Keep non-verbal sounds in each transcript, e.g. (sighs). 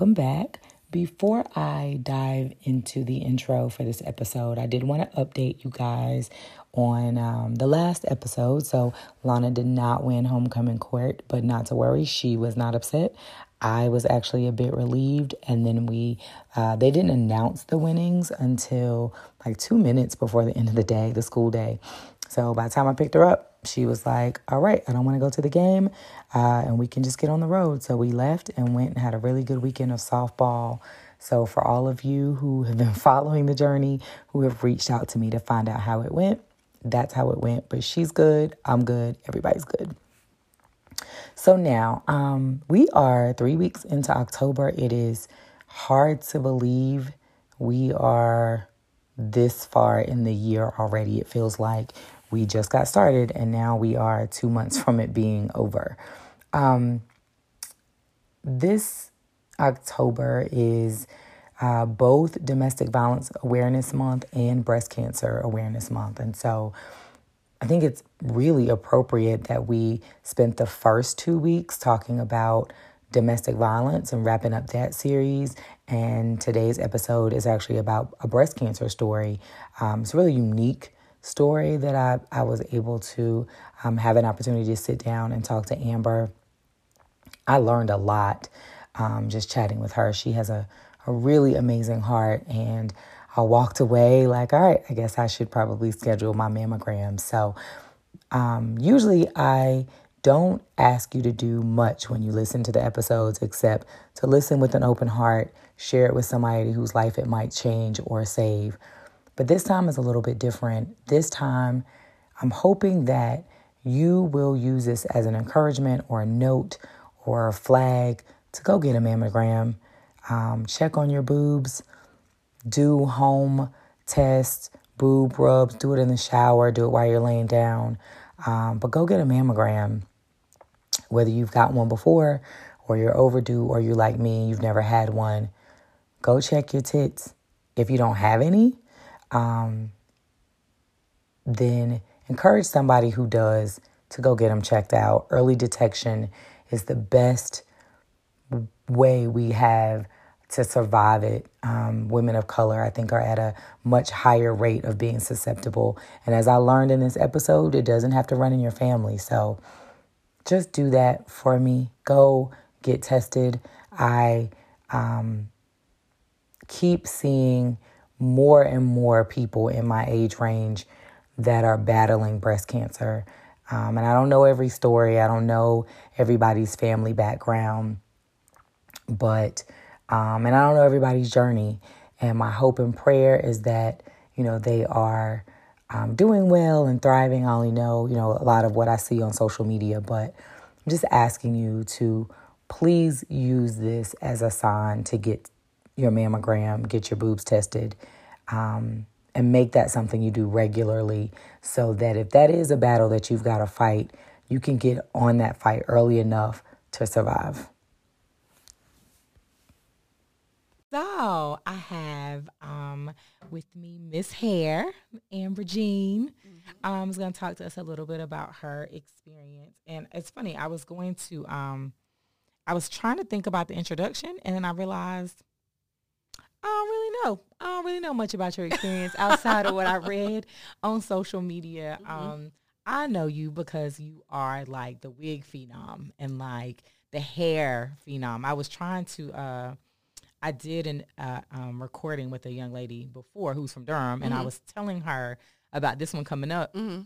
welcome back. Before I dive into the intro for this episode, I did want to update you guys on um, the last episode. So, Lana did not win homecoming court, but not to worry, she was not upset. I was actually a bit relieved, and then we uh, they didn't announce the winnings until like two minutes before the end of the day, the school day. So by the time I picked her up, she was like, All right, I don't want to go to the game uh, and we can just get on the road. So we left and went and had a really good weekend of softball. So for all of you who have been (laughs) following the journey, who have reached out to me to find out how it went, that's how it went. But she's good, I'm good, everybody's good. So now um, we are three weeks into October. It is hard to believe we are this far in the year already. It feels like we just got started and now we are two months from it being over. Um, this October is uh, both Domestic Violence Awareness Month and Breast Cancer Awareness Month. And so I think it's really appropriate that we spent the first two weeks talking about domestic violence and wrapping up that series. And today's episode is actually about a breast cancer story. Um, it's really unique story that I, I was able to um, have an opportunity to sit down and talk to Amber. I learned a lot um, just chatting with her. She has a, a really amazing heart, and I walked away like, all right, I guess I should probably schedule my mammogram. So, um, usually I don't ask you to do much when you listen to the episodes except to listen with an open heart, share it with somebody whose life it might change or save. But this time is a little bit different. This time, I'm hoping that you will use this as an encouragement or a note or a flag to go get a mammogram. Um, check on your boobs, do home tests, boob rubs, do it in the shower, do it while you're laying down. Um, but go get a mammogram, whether you've got one before or you're overdue or you're like me and you've never had one. Go check your tits. If you don't have any, um, then encourage somebody who does to go get them checked out. Early detection is the best way we have to survive it. Um, women of color, I think, are at a much higher rate of being susceptible. And as I learned in this episode, it doesn't have to run in your family. So just do that for me. Go get tested. I um, keep seeing more and more people in my age range that are battling breast cancer. Um, and I don't know every story, I don't know everybody's family background, but, um, and I don't know everybody's journey. And my hope and prayer is that, you know, they are um, doing well and thriving. I only know, you know, a lot of what I see on social media, but I'm just asking you to please use this as a sign to get your mammogram, get your boobs tested, um, and make that something you do regularly so that if that is a battle that you've got to fight, you can get on that fight early enough to survive. So I have um, with me Miss Hair, Amber Jean. Mm-hmm. Um, is going to talk to us a little bit about her experience. And it's funny, I was going to, um, I was trying to think about the introduction, and then I realized I don't really know. I don't really know much about your experience outside of what I (laughs) read on social media. Mm-hmm. Um, I know you because you are like the wig phenom and like the hair phenom. I was trying to. Uh, I did an uh, um, recording with a young lady before who's from Durham, mm-hmm. and I mm-hmm. was telling her about this one coming up. Mm-hmm.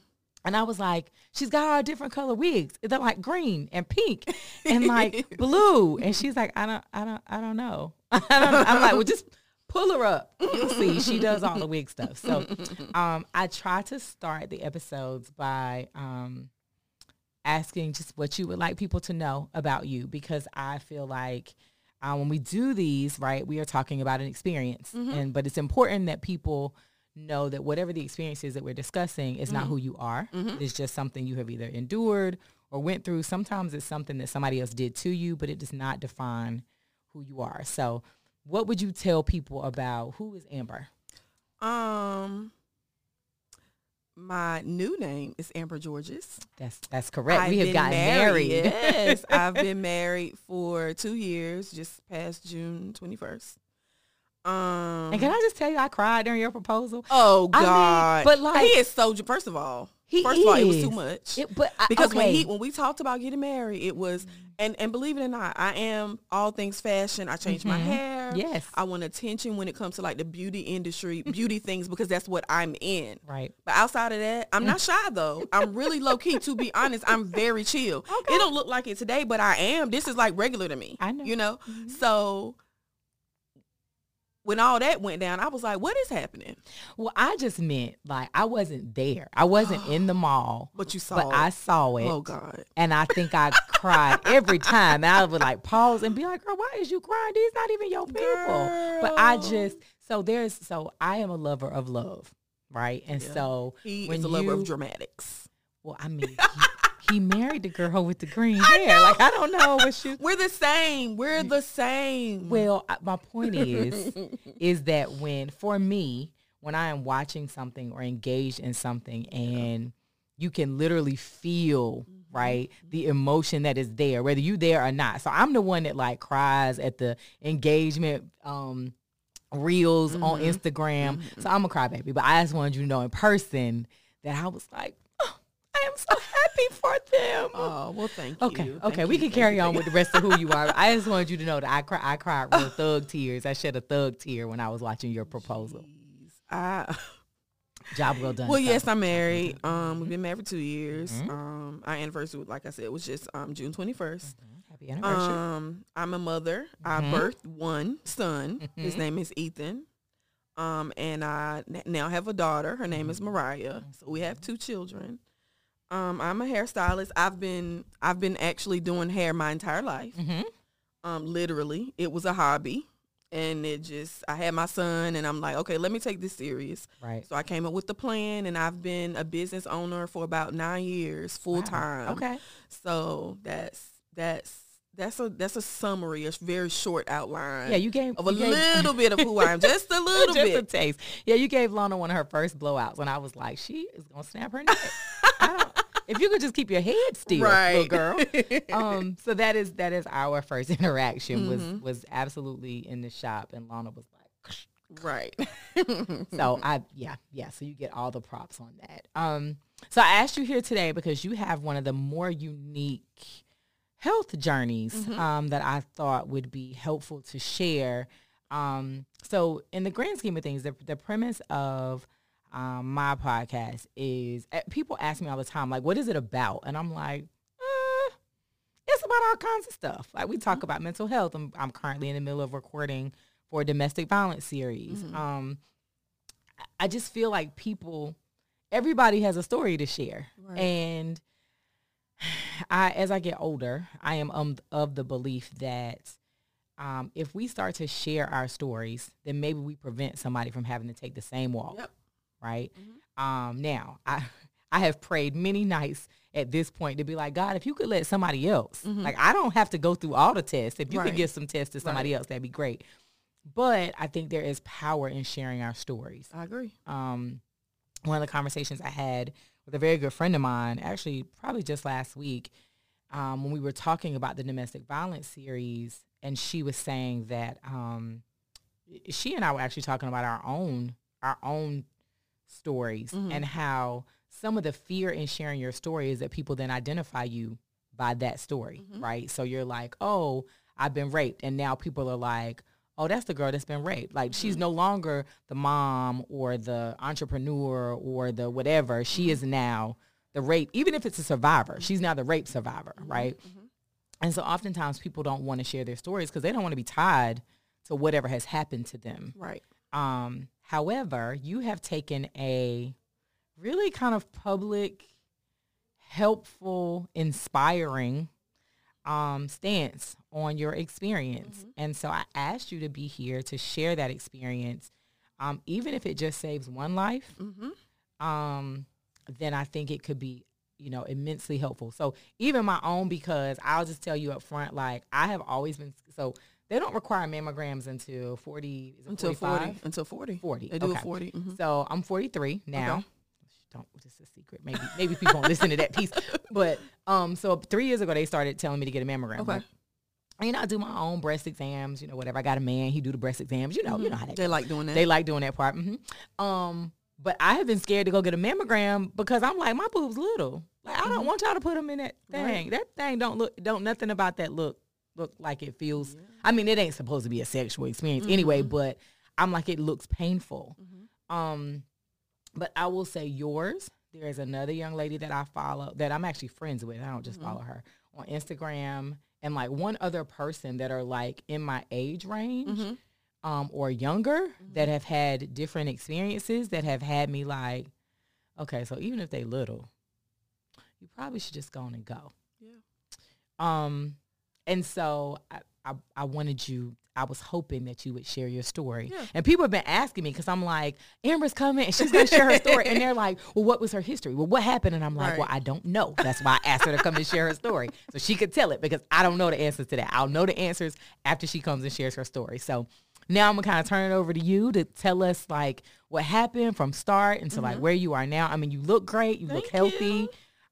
And I was like, she's got all different color wigs. They're like green and pink (laughs) and like blue. And she's like, I don't, I don't, I don't know. (laughs) I don't, I'm like, well, just pull her up. You'll see. She does all the wig stuff. So um, I try to start the episodes by um, asking just what you would like people to know about you because I feel like uh, when we do these, right, we are talking about an experience, Mm-hmm. and but it's important that people know that whatever the experience is that we're discussing is Mm-hmm. not who you are. It's just something you have either endured or went through. Sometimes it's something that somebody else did to you, but it does not define who you are. So, what would you tell people about who is Amber? Um, my new name is Amber Georges. That's that's correct. I've we have gotten married. (laughs) Yes, I've been married for two years, just past June twenty first. Um, and can I just tell you, I cried during your proposal. oh I mean, God, but like- he is so. First of all, He first of all, it was too much. It- but I, because when he when we talked about getting married, it was mm-hmm. and and believe it or not, I am all things fashion. I changed my mm-hmm. hair. Mm-hmm. Yes. I want attention when it comes to like the beauty industry, (laughs) beauty things because that's what I'm in. right. But outside of that, I'm not mm. shy though. I'm really low key. To be honest, I'm very chill. Okay. It don't look like it today, but I am. This is like regular to me. I know. You know. Mm-hmm. So when all that went down, I was like, "What is happening?" Well, I just meant like I wasn't there. I wasn't in the (gasps) mall, But you saw. but it. I saw oh, it. Oh God. And I think I cried (laughs) every time. And I would like pause and be like, girl, why is you crying? These not even your people. But I just, so there's, so I am a lover of love, right? And Yeah. so He when is a lover you, of dramatics. well, I mean, he, (laughs) he married the girl with the green hair. Like, I don't know what she, We're the same. We're the same. Well, my point is, is that when for me, when I am watching something or engaged in something, and you can literally feel mm-hmm. right the emotion that is there, whether you there or not. So I'm the one that like cries at the engagement um reels on mm-hmm. Instagram. Mm-hmm. So I'm a crybaby, but I just wanted you to know in person that I was like, I am so happy for them. (laughs) Oh well, thank Okay, you. okay, Thank we you, can thank carry you, on with the rest of who you are. I just wanted you to know that I cry, I cried real (laughs) thug tears. I shed a thug tear when I was watching your proposal. you. I, Job well done. well, sir. yes, I'm married. Um, we've been married for two years. Um, our anniversary, like I said, was just um June 21st. Happy anniversary. Um, I'm a mother. I birthed one son. His name is Ethan. Um, and I n- now have a daughter. Her name is Mariah. So we have two children. Um, I'm a hairstylist. I've been I've been actually doing hair my entire life. Um, literally, it was a hobby, and it just I had my son, and I'm like, okay, let me take this serious. right. So I came up with the plan, and I've been a business owner for about nine years, full time. Okay. So that's that's that's a that's a summary, a very short outline. Yeah, you gave of a gave- little bit of who I am, just a (laughs) little just a taste. Yeah, you gave Lana one of her first blowouts, and I was like, she is gonna snap her neck. (laughs) I don't- if you could just keep your head still, little girl. (laughs) Um, so that is that is our first (laughs) interaction was Mm-hmm. was absolutely in the shop, and Lana was like. right. (laughs) So I yeah, yeah. So you get all the props on that. Um so I asked you here today because you have one of the more unique health journeys um that I thought would be helpful to share. Um so in the grand scheme of things, the the premise of um, my podcast is uh, people ask me all the time, like, what is it about? And I'm like, uh, it's about all kinds of stuff. Like we talk about mental health. I'm, I'm currently in the middle of recording for a domestic violence series. Um, I- I just feel like people, everybody has a story to share, Right. and (sighs) I, as I get older, I am um, of the belief that um, if we start to share our stories, then maybe we prevent somebody from having to take the same walk Yep. Right? Um, now (laughs) I I have prayed many nights at this point to be like, God, if you could let somebody else, like I don't have to go through all the tests. If you Right. could give some tests to somebody else, that'd be great. But I think there is power in sharing our stories. I agree. Um, one of the conversations I had with a very good friend of mine, actually probably just last week, um, when we were talking about the domestic violence series, and she was saying that um, she and I were actually talking about our own our own stories mm-hmm. and how some of the fear in sharing your story is that people then identify you by that story, mm-hmm. right? So you're like, oh, I've been raped, and now people are like, oh, that's the girl that's been raped. Like she's mm-hmm. no longer the mom or the entrepreneur or the whatever. She is now the rape, even if it's a survivor. She's now the rape survivor, right? And so oftentimes people don't want to share their stories because they don't want to be tied to whatever has happened to them. Right. Um, however, you have taken a really kind of public helpful, inspiring um, stance on your experience. Mm-hmm. And so I asked you to be here to share that experience, um, even if it just saves one life. Mm-hmm. Um, then I think it could be, you know, immensely helpful. So even my own, because I'll just tell you up front, like I have always been so they don't require mammograms until forty is it Until 45? forty. Until forty. 40. They do okay. a 40 mhm. So I'm 43 now. Okay. Don't just a secret. Maybe maybe people won't listen to that piece. (laughs) But um, so three years ago they started telling me to get a mammogram. Okay. right? And, you know, I do my own breast exams. You know, whatever. I got a man. He do the breast exams. You know, you know how that. They like doing that. They like doing that part. hmm Um, but I have been scared to go get a mammogram because I'm like my boobs little. Like I don't want y'all to put them in that thing. Right. That thing don't look. Don't nothing about that look look like it feels. I mean, it ain't supposed to be a sexual experience anyway. But I'm like it looks painful. Um, but I will say yours. There is another young lady that I follow that I'm actually friends with. I don't just follow her on Instagram, and like one other person that are like in my age range um, or younger that have had different experiences that have had me like, okay, so even if they little, you probably should just go on and go. Yeah. Um, and so I, I, I wanted you. I was hoping that you would share your story. Yeah. And people have been asking me because I'm like, Amber's coming and she's going to share her story. And they're like, well, what was her history? Well, what happened? And I'm like, Right. well, I don't know. That's why I asked her to come and share her story (laughs) so she could tell it because I don't know the answers to that. I'll know the answers after she comes and shares her story. So now I'm gonna kind of turn it over to you to tell us like what happened from start into like where you are now. I mean, you look great. You look Mm-hmm. Healthy. you.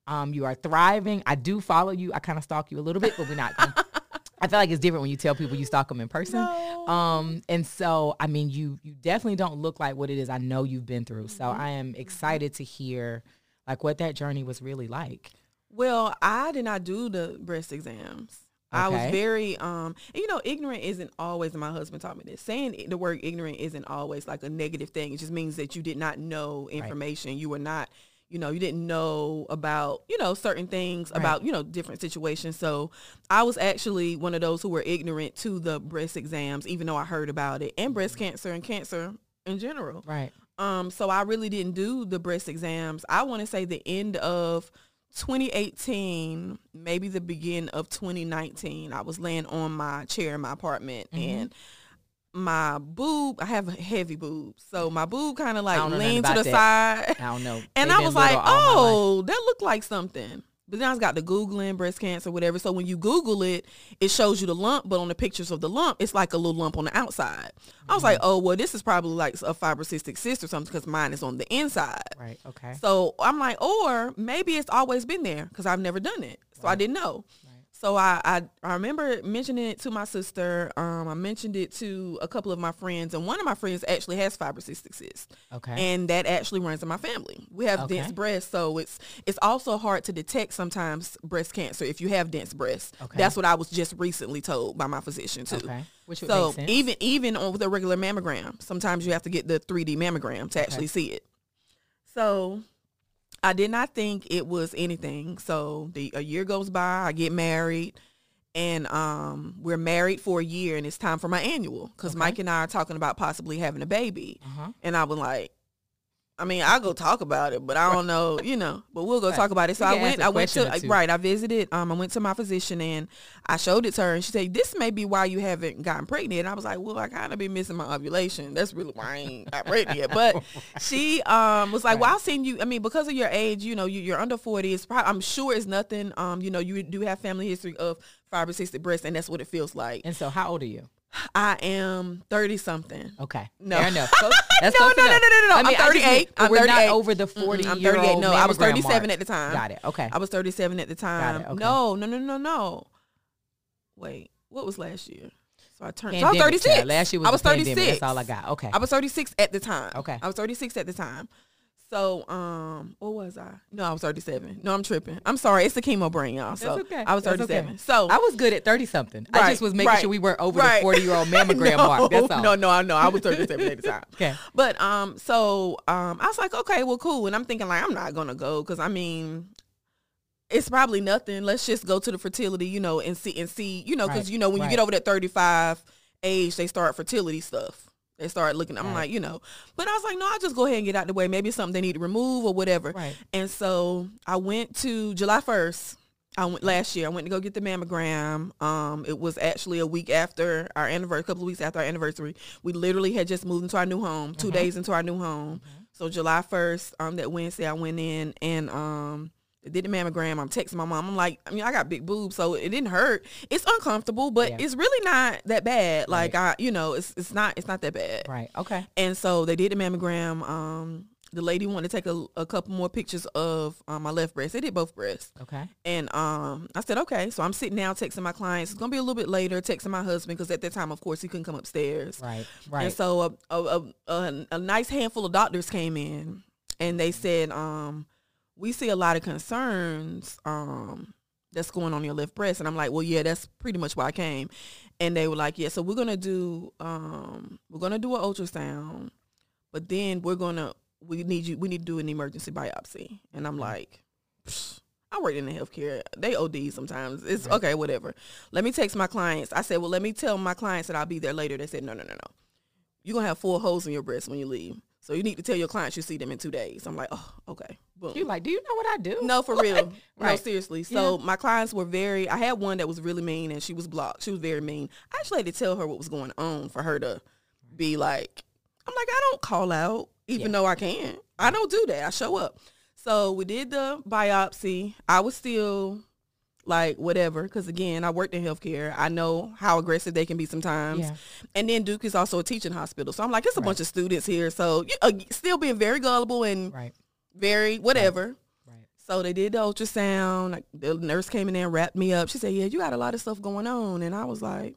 Um, you are thriving. I do follow you. I kind of stalk you a little bit, but we're not. (laughs) I feel like it's different when you tell people you stalk them in person. No. Um, and so I mean, you you definitely don't look like what it is I know you've been through. So Mm-hmm. I am excited to hear like what that journey was really like. Well, I did not do the breast exams. I was very um you know, ignorant isn't always my husband taught me this. Saying the word ignorant isn't always like a negative thing. It just means that you did not know information. You were not you know, you didn't know about, you know, certain things Right. about, you know, different situations. So I was actually one of those who were ignorant to the breast exams, even though I heard about it and breast cancer and cancer in general. Right. Um, so I really didn't do the breast exams. I want to say the end of 2018, maybe the beginning of 2019. I was laying on my chair in my apartment Mm-hmm. and my boob, I have a heavy boobs. So my boob kind of like don't know nothing leaned to the that. side. I don't know. (laughs) And They've I was like, little all my life. oh, that looked like something. But then I got the Googling breast cancer, whatever. So when you Google it, it shows you the lump, but on the pictures of the lump, it's like a little lump on the outside. I was like, Mm-hmm. oh, well, this is probably like a fibrocystic cyst or something because mine is on the inside. Right. Okay. So I'm like, or maybe it's always been there because I've never done it. So I didn't know. So I, I I remember mentioning it to my sister. Um, I mentioned it to a couple of my friends, and one of my friends actually has fibrocystic cyst, Okay. and that actually runs in my family. We have Okay. dense breasts, so it's it's also hard to detect sometimes breast cancer if you have dense breasts. Okay. That's what I was just recently told by my physician too. Okay. Which So even even on with a regular mammogram, sometimes you have to get the 3D mammogram to actually see it. So I did not think it was anything. So the a year goes by, I get married, and um we're married for a year, and it's time for my annual because Mike and I are talking about possibly having a baby, Uh-huh. and I was like. I mean, I'll go talk about it, but I don't know, you know. But we'll go Right. talk about it. So I went. I went to or right. I visited. Um, I went to my physician and I showed it to her, and she said, "This may be why you haven't gotten pregnant." And I was like, "Well, I kind of been missing my ovulation. That's really why I ain't got pregnant yet." But (laughs) she um was like, "Well, I've seen you. I mean, because of your age, you know, you, you're under forty. It's probably, I'm sure it's nothing. Um, you know, you do have family history of fibrocystic breast, and that's what it feels like. And so, how old are you? I am thirty something. Okay. No. Fair enough. (laughs) That's No, close no, no, no, no, no. I mean, I'm I just 38. I'm we're 38. not over the Mm-mm, 40 I'm 38. No, I was 37 mark. at the time. Got it. Okay. I was 37 at the time. it, okay. No, no, no, no, no. Wait, what was last year? So I turned. So I was 36. child. Last year was I was the pandemic. 36. That's all I got. Okay. I was 36 at the time. Okay. I was 36 at the time. So, um, what was I? No, I was 37. No, I'm tripping. I'm sorry. It's the chemo brain, y'all. So okay. I was 37. okay. So I was good at 30 something. I just was making right, sure we weren't over right. the 40 year old mammogram (laughs) no, mark. That's all. No, no, I know. I was 37 at the time. (laughs) Okay. But um, so um, I was like, okay, well, cool. And I'm thinking like, I'm not gonna go because I mean, it's probably nothing. Let's just go to the fertility, you know, and see and see, you know, because Right, you know when right. you get over that 35 age, they start fertility stuff. They started looking. I'm right. like, you know, but I was like, no, I'll just go ahead and get out the way. Maybe it's something they need to remove or whatever. Right. And so I went to July 1st. I went last year. I went to go get the mammogram. Um, it was actually a week after our anniversary, a couple of weeks after our anniversary. We literally had just moved into our new home, 2 mm-hmm. days into our new home. Mm-hmm. So July 1st, um, that Wednesday, I went in and um, did the mammogram. I'm texting my mom. I'm like, I mean, I got big boobs, so it didn't hurt. It's uncomfortable, but yeah. it's really not that bad. Like right. I, you know, it's it's not it's not that bad. Right. Okay. And so they did the mammogram. Um, the lady wanted to take a, a couple more pictures of um, my left breast. They did both breasts. Okay. And um, I said, okay. So I'm sitting down texting my clients. It's gonna be a little bit later. Texting my husband because at that time, of course, he couldn't come upstairs. Right. Right. And so a a, a, a nice handful of doctors came in, and they said, um, we see a lot of concerns um, that's going on your left breast. And I'm like, well, yeah, that's pretty much why I came. And they were like, yeah, so we're gonna do um, we're gonna do an ultrasound, but then we're gonna we need you we need to do an emergency biopsy. And I'm like, I work in the healthcare. They OD sometimes. It's okay, whatever. Let me text my clients. I said, well, let me tell my clients that I'll be there later. They said, no, no, no, no. You're gonna have four holes in your breast when you leave. So you need to tell your clients you see them in two days. I'm like, oh, okay. Boom. You're like, do you know what I do? No, for real. (laughs) right. No, seriously. So yeah. my clients were very. I had one that was really mean, and she was blocked. She was very mean. I actually had to tell her what was going on for her to be like. I'm like, I don't call out, even yeah. though I can. I don't do that. I show up. So we did the biopsy. I was still like whatever because again i worked in healthcare. I know how aggressive they can be sometimes. Yeah. and then duke is also a teaching hospital. So i'm like it's a right. bunch of students here. So uh, still being very gullible and right. very whatever. Right. so they did the ultrasound. The nurse came in there and wrapped me up. She said yeah you got a lot of stuff going on. And i was like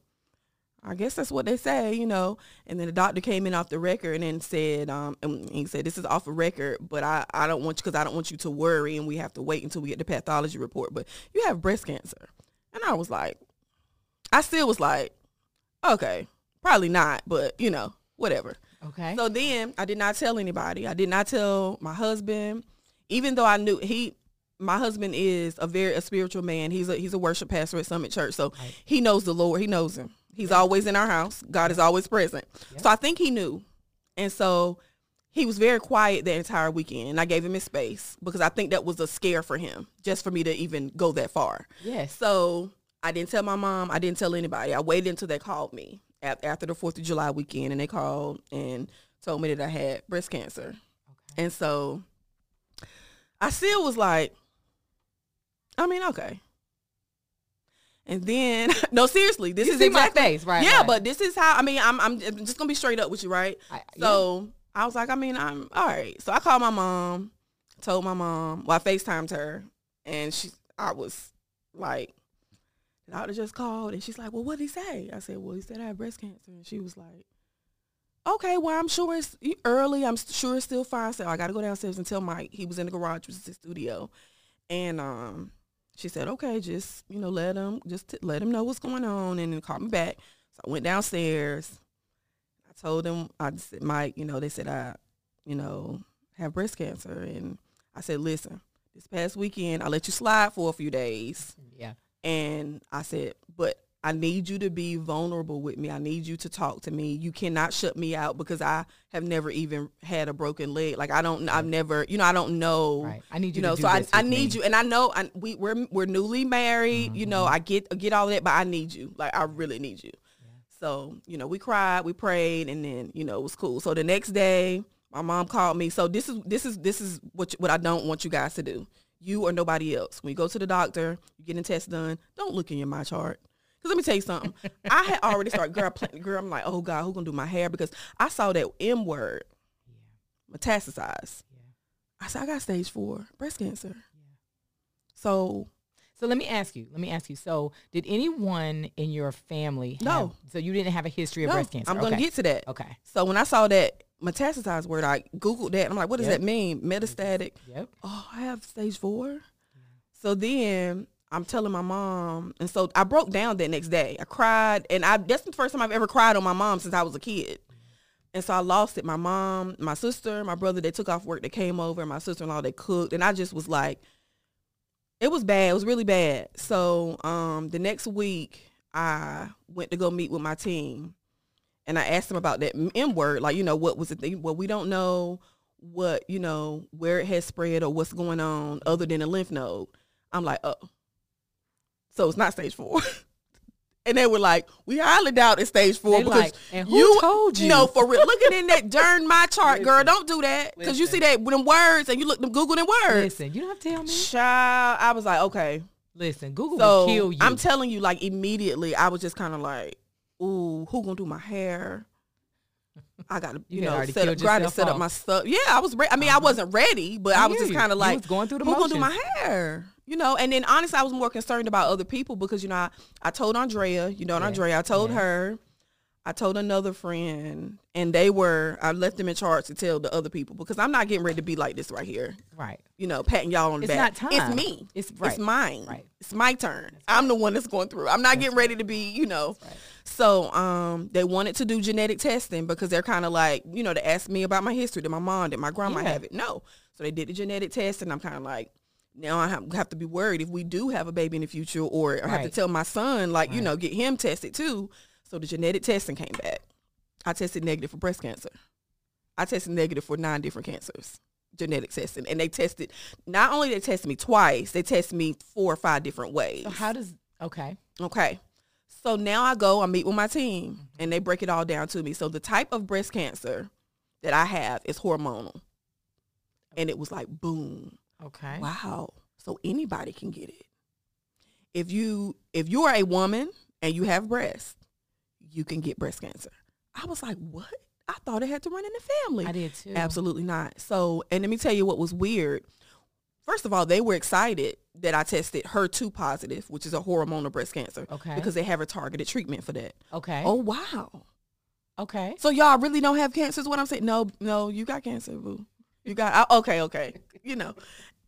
I guess that's what they say, you know. And then the doctor came in off the record and then said, um, and he said, this is off a record, but I, I don't want you, because I don't want you to worry and we have to wait until we get the pathology report. But you have breast cancer. And I was like, I still was like, okay, probably not, but, you know, whatever. Okay. So then I did not tell anybody. I did not tell my husband, even though I knew he, my husband is a very a spiritual man. He's a he's a worship pastor at Summit Church, so right. he knows the Lord. He knows him. He's always in our house. God is always present. So I think he knew. And so he was very quiet that entire weekend. And I gave him his space because I think that was a scare for him just for me to even go that far. Yes. So I didn't tell my mom. I didn't tell anybody. I waited until they called me after the 4th of July weekend and they called and told me that I had breast cancer. Okay. And so I still was like, I mean, okay. And then, (laughs) no, seriously, this you is see exactly, my face, right? Yeah, right. but this is how. I mean, I'm, I'm just gonna be straight up with you, right? I, so yeah. I was like, I mean, I'm all right. So I called my mom, told my mom. Well, I Facetimed her, and she, I was like, the doctor just called, and she's like, well, what did he say? I said, well, he said I have breast cancer, and she was like, okay, well, I'm sure it's early. I'm sure it's still fine. So I got to go downstairs and tell Mike. He was in the garage, which is the studio, and um she said, okay, just, you know, let him, just t- let him know what's going on and then call me back. So I went downstairs. I told them, I said, Mike, you know, they said I, you know, have breast cancer. And I said, listen, this past weekend, I let you slide for a few days. Yeah. And I said, but I need you to be vulnerable with me. I need you to talk to me. You cannot shut me out because I have never even had a broken leg. Like I don't. I've never, you know, I don't know. Right. I need you, you know, so I, I need me. you, and I know, I, we we're we're newly married. Mm-hmm. You know, I get get all that, but I need you. Like I really need you. Yeah. So you know, we cried, we prayed, and then you know it was cool. So the next day, my mom called me. So this is this is this is what what I don't want you guys to do. You or nobody else. When you go to the doctor, you get a test done. Don't look in your MyChart Cause let me tell you something. I had already started girl playing girl. I'm like, oh God, who gonna do my hair? Because I saw that M word yeah. metastasize. Yeah. I said, I got stage four breast cancer. Yeah. So so let me ask you. Let me ask you. So, did anyone in your family? No. Have, so you didn't have a history of no, breast cancer. I'm going to get to that. Okay. So when I saw that metastasized word, I googled that. I'm like, what does yep. that mean? Metastatic. Yep. Oh, I have stage four. So then I'm telling my mom, and so I broke down that next day. I cried, and I that's the first time I've ever cried on my mom since I was a kid. And so I lost it. My mom, my sister, my brother, they took off work. They came over. My sister-in-law, they cooked, and I just was like, it was bad. It was really bad. So um, the next week, I went to go meet with my team, and I asked them about that M word, like you know what was the? Well, we don't know what you know where it has spread or what's going on other than a lymph node. I'm like, oh, so it's not stage four. (laughs) and they were like, we highly doubt it's stage four They because like, "And who told you?" No, for real. Looking in that (laughs) darn MyChart, girl, don't do that because you see that with them words and you look them Google them words. Listen, you don't have to tell me. Child, I was like, okay. Listen, Google So will kill you. I'm telling you, like immediately, I was just kind of like, ooh, who gonna do my hair? I gotta, (laughs) You you, know, set up, to set up off. my stuff. Yeah, I was. Re- I mean, I Uh-huh. wasn't ready, but I I, was just kind of You like, going through the who gonna do my hair? You know, and then honestly, I was more concerned about other people because you know, I, I told Andrea, you know, Yeah. Andrea, I told Yeah. her, I told another friend, and they were, I left them in charge to tell the other people because I'm not getting ready to be like this right here. right. You know, patting y'all on the It's back. not It's me. It's- It's mine. Right. It's my turn. I'm the one that's going through. I'm not getting ready to be, you know. right. So um, they wanted to do genetic testing because they're kind of like, you know, to ask me about my history. Did my mom, did my grandma Yeah. have it? No. So they did the genetic test, and I'm kind of like, now I have, to be worried if we do have a baby in the future, or I have to tell my son, like, you know, get him tested too. So the genetic testing came back. I tested negative for breast cancer. I tested negative for nine different cancers, genetic testing, and they tested. Not only they tested me twice, they tested me four or five different ways. So how does okay? Okay. So now I go, I meet with my team, Mm-hmm. and they break it all down to me. So the type of breast cancer that I have is hormonal. And it was like, boom, Okay. wow. So anybody can get it. If you if you are a woman and you have breasts, you can get breast cancer. I was like, what? I thought it had to run in the family. I did too. Absolutely not. So, and let me tell you what was weird. First of all, they were excited that I tested HER2 positive, which is a hormonal breast cancer. Okay. Because they have a targeted treatment for that. Okay. Oh wow. Okay. So y'all really don't have cancer is what I'm saying? No, no, you got cancer, boo. You got I, okay, okay. You know.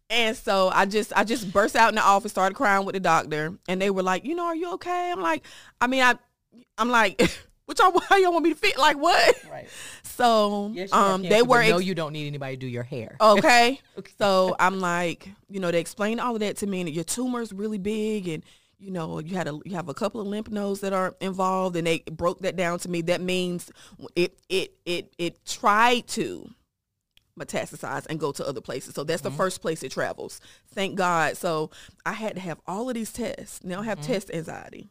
And so I just I just burst out in the office, started crying with the doctor, and they were like, you know, are you okay? I'm like, I mean, I I'm like, (laughs) what y'all how y'all want me to fit? Like what? Right. (laughs) So Yes, um they were no, you don't need anybody to do your hair. (laughs) okay. Okay. So I'm like, you know, they explained all of that to me, and your tumor is really big, and you know, you had a you have a couple of lymph nodes that are involved, and they broke that down to me. That means it it it it tried to metastasize and go to other places. So that's the first place it travels. Thank God. So I had to have all of these tests. Now I have test anxiety.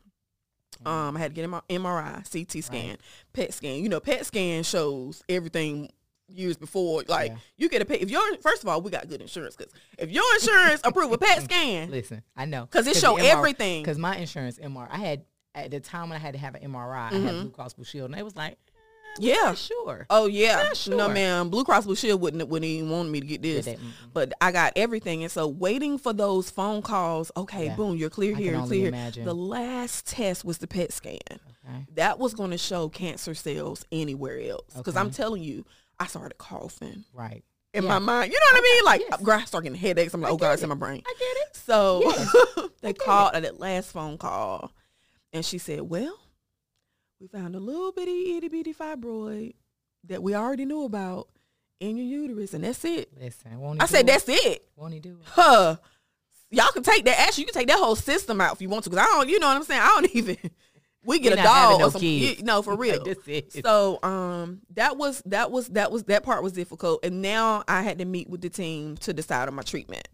Um, I had to get an MRI, CT scan, PET scan. You know, PET scan shows everything years before. Like Yeah. you get a pet. If your first of all, we got good insurance because if your insurance approved a PET (laughs) scan, Listen, I know because it show everything. Because my insurance MR, I had at the time when I had to have an MRI, I Mm-hmm. had Blue Cross Blue Shield, and they was like, yeah. sure. Oh yeah, Yeah, no sure. ma'am. Blue Cross Blue Shield wouldn't wouldn't even want me to get this, but I got everything, and so waiting for those phone calls. Okay, Yeah. boom, you're clear I here, clear. here. imagine. The last test was the PET scan. Okay. That was going to show cancer cells anywhere else. Because I'm telling you, I started coughing Right. in Yeah. my mind. You know what I mean? Like, Yes. girl, I started getting headaches. I'm like, oh God, it's in my brain. I get it. So (laughs) they called at that last phone call, and she said, "Well, we found a little bitty itty bitty fibroid that we already knew about in your uterus, and that's it." Listen, won't I said, it? "That's it." Won't he do it? Huh? Y'all can take that. Actually, you can take that whole system out if you want to, because I don't. You know what I'm saying? I don't (laughs) even. We get We're a dog no or some, kids. you- no, for (laughs) real. That's it. So um that was that was that was that part was difficult and now I had to meet with the team to decide on my treatment.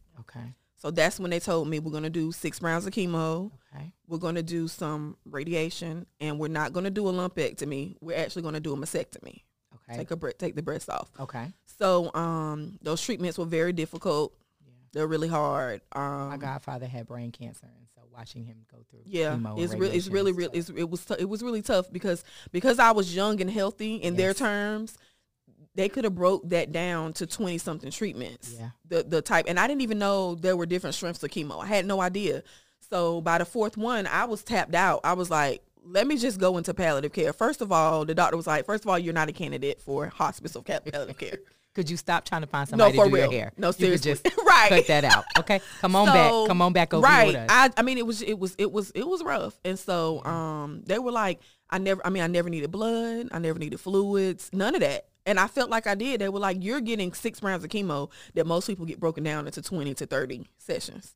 So that's when they told me we're gonna do six rounds of chemo, Okay. we're gonna do some radiation, and we're not gonna do a lumpectomy. We're actually gonna do a mastectomy. Okay. Take a bre- take the breast off. okay. So um those treatments were very difficult. Yeah. They're really hard. Um My godfather had brain cancer, and so watching him go through Yeah, it's really, it's really. It's, it was, t- it was really tough because because I was young and healthy in their terms, they could have broke that down to twenty something treatments. Yeah. the the type, and I didn't even know there were different strengths of chemo. I had no idea. So by the fourth one, I was tapped out. I was like, let me just go into palliative care. First of all, the doctor was like, first of all, you're not a candidate for hospice or palliative care. (laughs) Could you stop trying to find No, somebody for to do real. your hair? No, You could seriously. just (laughs) Right. cut that out. Okay, come on So, back. Come on back over right. here with us. I, I mean, it was it was it was it was rough, and so um, they were like, I never. I mean, I never needed blood. I never needed fluids. None of that. And I felt like I did. They were like, you're getting six rounds of chemo that most people get broken down into twenty to thirty sessions.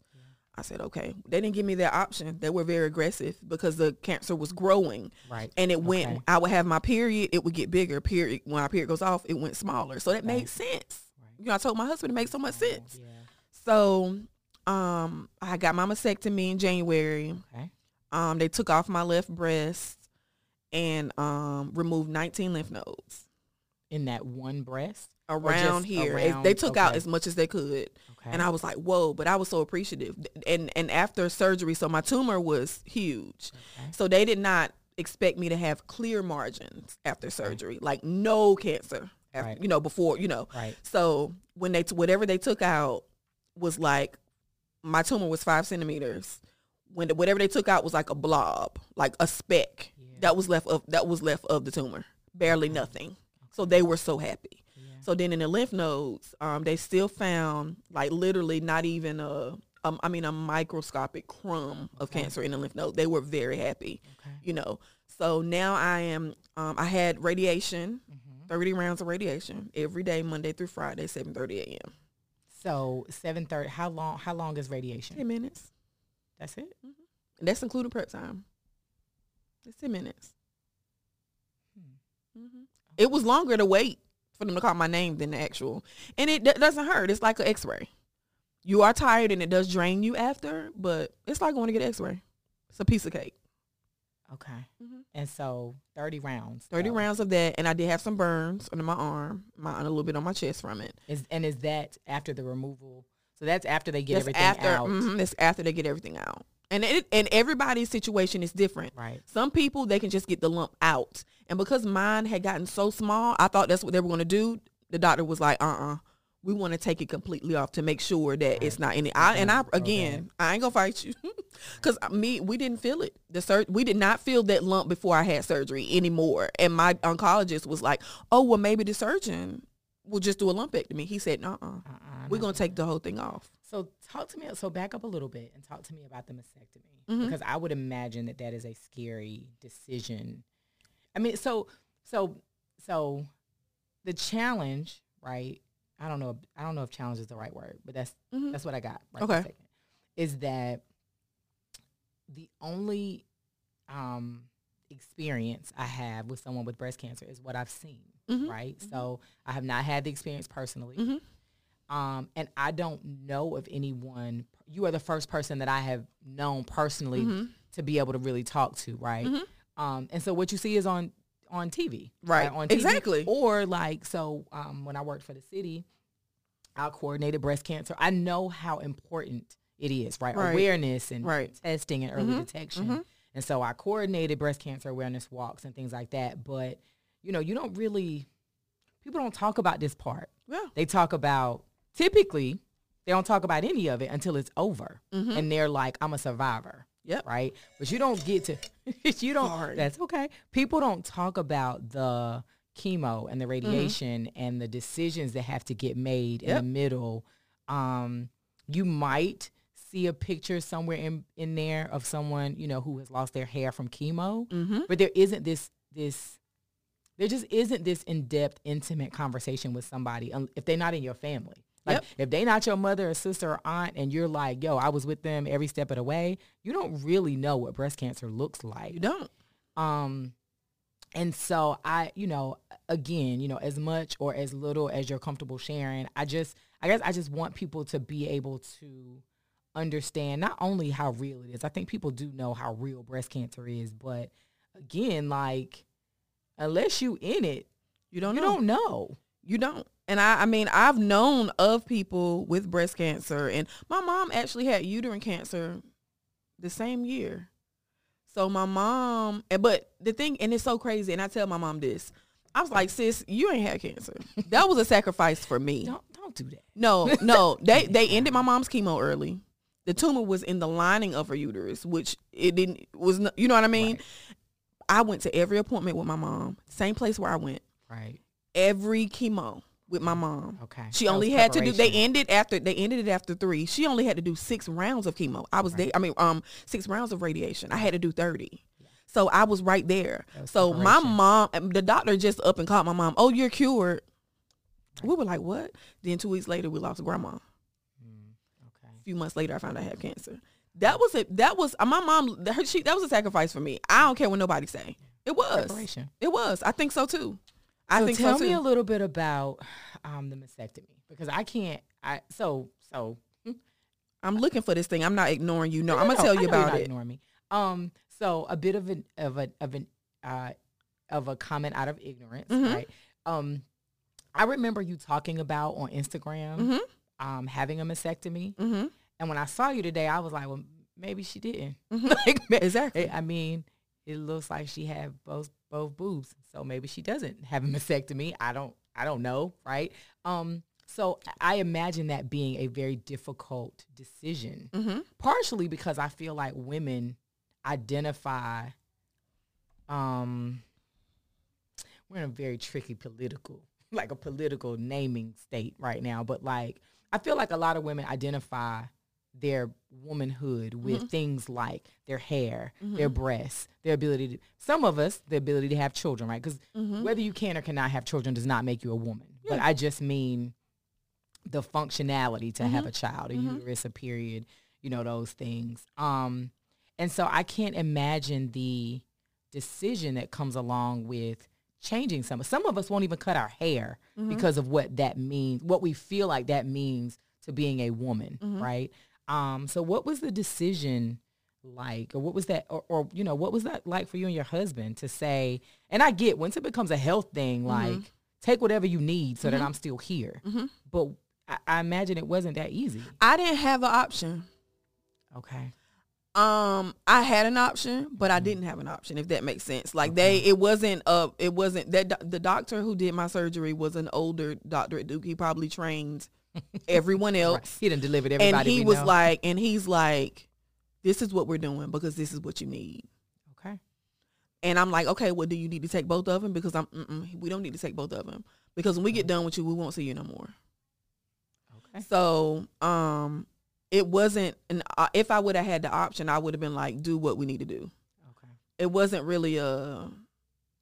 I said, okay. They didn't give me that option. They were very aggressive because the cancer was growing. Right. And it went, Okay. I would have my period, it would get bigger. Period. When my period goes off, it went smaller. So that made sense. You know, I told my husband it makes so much sense. Yeah. So um, I got my mastectomy in January. Okay. Um, they took off my left breast and um, removed 19 lymph nodes In that one breast. around here. It- they around- took out as much as they could. Okay. And I was like, whoa, but I was so appreciative. And and after surgery, so my tumor was huge. Okay. So they did not expect me to have clear margins after surgery, like no cancer, after, Right. you know, before, you know. Right. So when they, t- whatever they took out was like, my tumor was five centimeters. When the, whatever they took out was like a blob, like a speck Yeah. that was left of, that was left of the tumor, barely nothing. So they were so happy. Yeah. So then in the lymph nodes, um, they still found like literally not even a, um, mean a microscopic crumb of cancer in the lymph node. They were very happy, Okay. you know. So now I am, um, I had radiation, Mhm. 30 rounds of radiation every day, Monday through Friday, 7.30 a.m. So seven thirty. How long? How long is radiation? 10 minutes. That's it. And that's including prep time. It's 10 minutes. Hmm. hmm It was longer to wait for them to call my name than the actual. And it d- doesn't hurt. It's like an x-ray. You are tired and it does drain you after, but it's like going to get an x-ray. It's a piece of cake. Okay. Mhm. And so thirty rounds. 30 though. rounds of that. And I did have some burns under my arm, my, a little bit on my chest from it. Is and is that after the removal? So that's after they get That's everything after, out. mhm, that's after they get everything out. And it, and everybody's situation is different. Right. Some people they can just get the lump out, and because mine had gotten so small, I thought that's what they were going to do. The doctor was like, "Uh, uh we want to take it completely off to make sure that it's not any." I, and I again, I ain't gonna fight you, (laughs) because me, we didn't feel it. The sur- we did not feel that lump before I had surgery anymore. And my oncologist was like, "Oh, well, maybe the surgeon will just do a lumpectomy." He said, "Uh, uh Uh-uh, we're gonna take the whole thing off." So talk to me. So back up a little bit and talk to me about the mastectomy Mhm. because I would imagine that that is a scary decision. I mean, so so so the challenge, right? I don't know. I don't know if challenge is the right word, but that's Mhm. that's what I got. Right Okay. second, is that the only um, experience I have with someone with breast cancer is what I've seen, Mhm. right? So I have not had the experience personally. Um, and I don't know of anyone. You are the first person that I have known personally Mhm. to be able to really talk to, right? Mhm. Um, and so what you see is on on TV, Right. On TV, Exactly. Or like so, um, when I worked for the city, I coordinated breast cancer. I know how important it is, right? Right. Awareness and Right. testing and early Mhm. detection. Mhm. And so I coordinated breast cancer awareness walks and things like that. But you know, you don't really people don't talk about this part Yeah. they talk about typically they don't talk about any of it until it's over Mhm. and they're like i'm a survivor Yep. right but you don't get to (laughs) you don't Sorry. that's okay people don't talk about the chemo and the radiation and the decisions that have to get made in the middle um you might see a picture somewhere in in there of someone you know who has lost their hair from chemo Mm-hmm. but there isn't this this there just isn't this in-depth intimate conversation with somebody if they're not in your family like Yep. if they not your mother or sister or aunt and you're like yo i was with them every step of the way you don't really know what breast cancer looks like You don't. um and so i you know again you know as much or as little as you're comfortable sharing i just i guess i just want people to be able to understand not only how real it is i think people do know how real breast cancer is but again like unless you in it You don't you know. don't know You don't. And I, I mean, I've known of people with breast cancer, and my mom actually had uterine cancer the same year. So my mom, and but the thing, and it's so crazy, and I tell my mom this. I was like, sis, you ain't had cancer. That was a sacrifice for me. don't don't do that No, no. (laughs) They they ended my mom's chemo early. The tumor was in the lining of her uterus, which it didn't was no- you know what I mean? Right. I went to every appointment with my mom. Same place where I went. right Every chemo with my mom. okay She That only had to do they ended after they ended it after 3. She only had to do 6 rounds of chemo. I was there I mean um 6 rounds of radiation. I had to do 30. So I was right there. Was So my mom um, the doctor just up and called my mom, "Oh, you're cured." We were like, "What?" Then 2 weeks later we lost grandma. Mm, okay A few months later, I found out I had cancer. That was it. That was uh, my mom. Her, she, that was a sacrifice for me. I don't care what nobody say. It was. It was. I think so too. I so think tell so me a little bit about um, the mastectomy because I can't. I so so. I'm looking for this thing. I'm not ignoring you. No, No, I'm gonna no, tell you about not it. Ignoring me. Um. So a bit of an of a of an uh of a comment out of ignorance, Mhm. right? Um, I remember you talking about on Instagram Mhm. um having a mastectomy, Mm-hmm. and when I saw you today, I was like, well, maybe she didn't. (laughs) Mhm. like, Exactly. I mean, it looks like she had both both boobs, so maybe she doesn't have a mastectomy. I don't I don't know, right? Um, so I imagine that being a very difficult decision, Mm-hmm. partially because I feel like women identify. Um, we're in a very tricky political, (laughs) like a political naming state right now, but like I feel like a lot of women identify their womanhood with mm-hmm. things like their hair, mm-hmm. their breasts, their ability to, some of us, the ability to have children, right? Because mm-hmm. whether you can or cannot have children does not make you a woman. But I just mean the functionality to have a child, a uterus, a period, you know, those things. Um, and so I can't imagine the decision that comes along with changing some. Some of us won't even cut our hair because of what that means, what we feel like that means to being a woman, right? Um, so what was the decision like, or what was that, or, or you know, what was that like for you and your husband to say? And I get once it becomes a health thing, like take whatever you need so that I'm still here. But I, I imagine it wasn't that easy. I didn't have an option. Okay. Um, I had an option, but I didn't have an option. If that makes sense, like they, it wasn't uh, it wasn't that the doctor who did my surgery was an older doctor at Duke. He probably trained everyone else, Right. He done delivered everybody. and he was know. like, and he's like, this is what we're doing because this is what you need. okay. And I'm like, okay, well, do you need to take both of them? Because I'm, we don't need to take both of them because when we get done with you, we won't see you no more. Okay. So, um, it wasn't an. Uh, if I would have had the option, I would have been like, do what we need to do. Okay. It wasn't really a.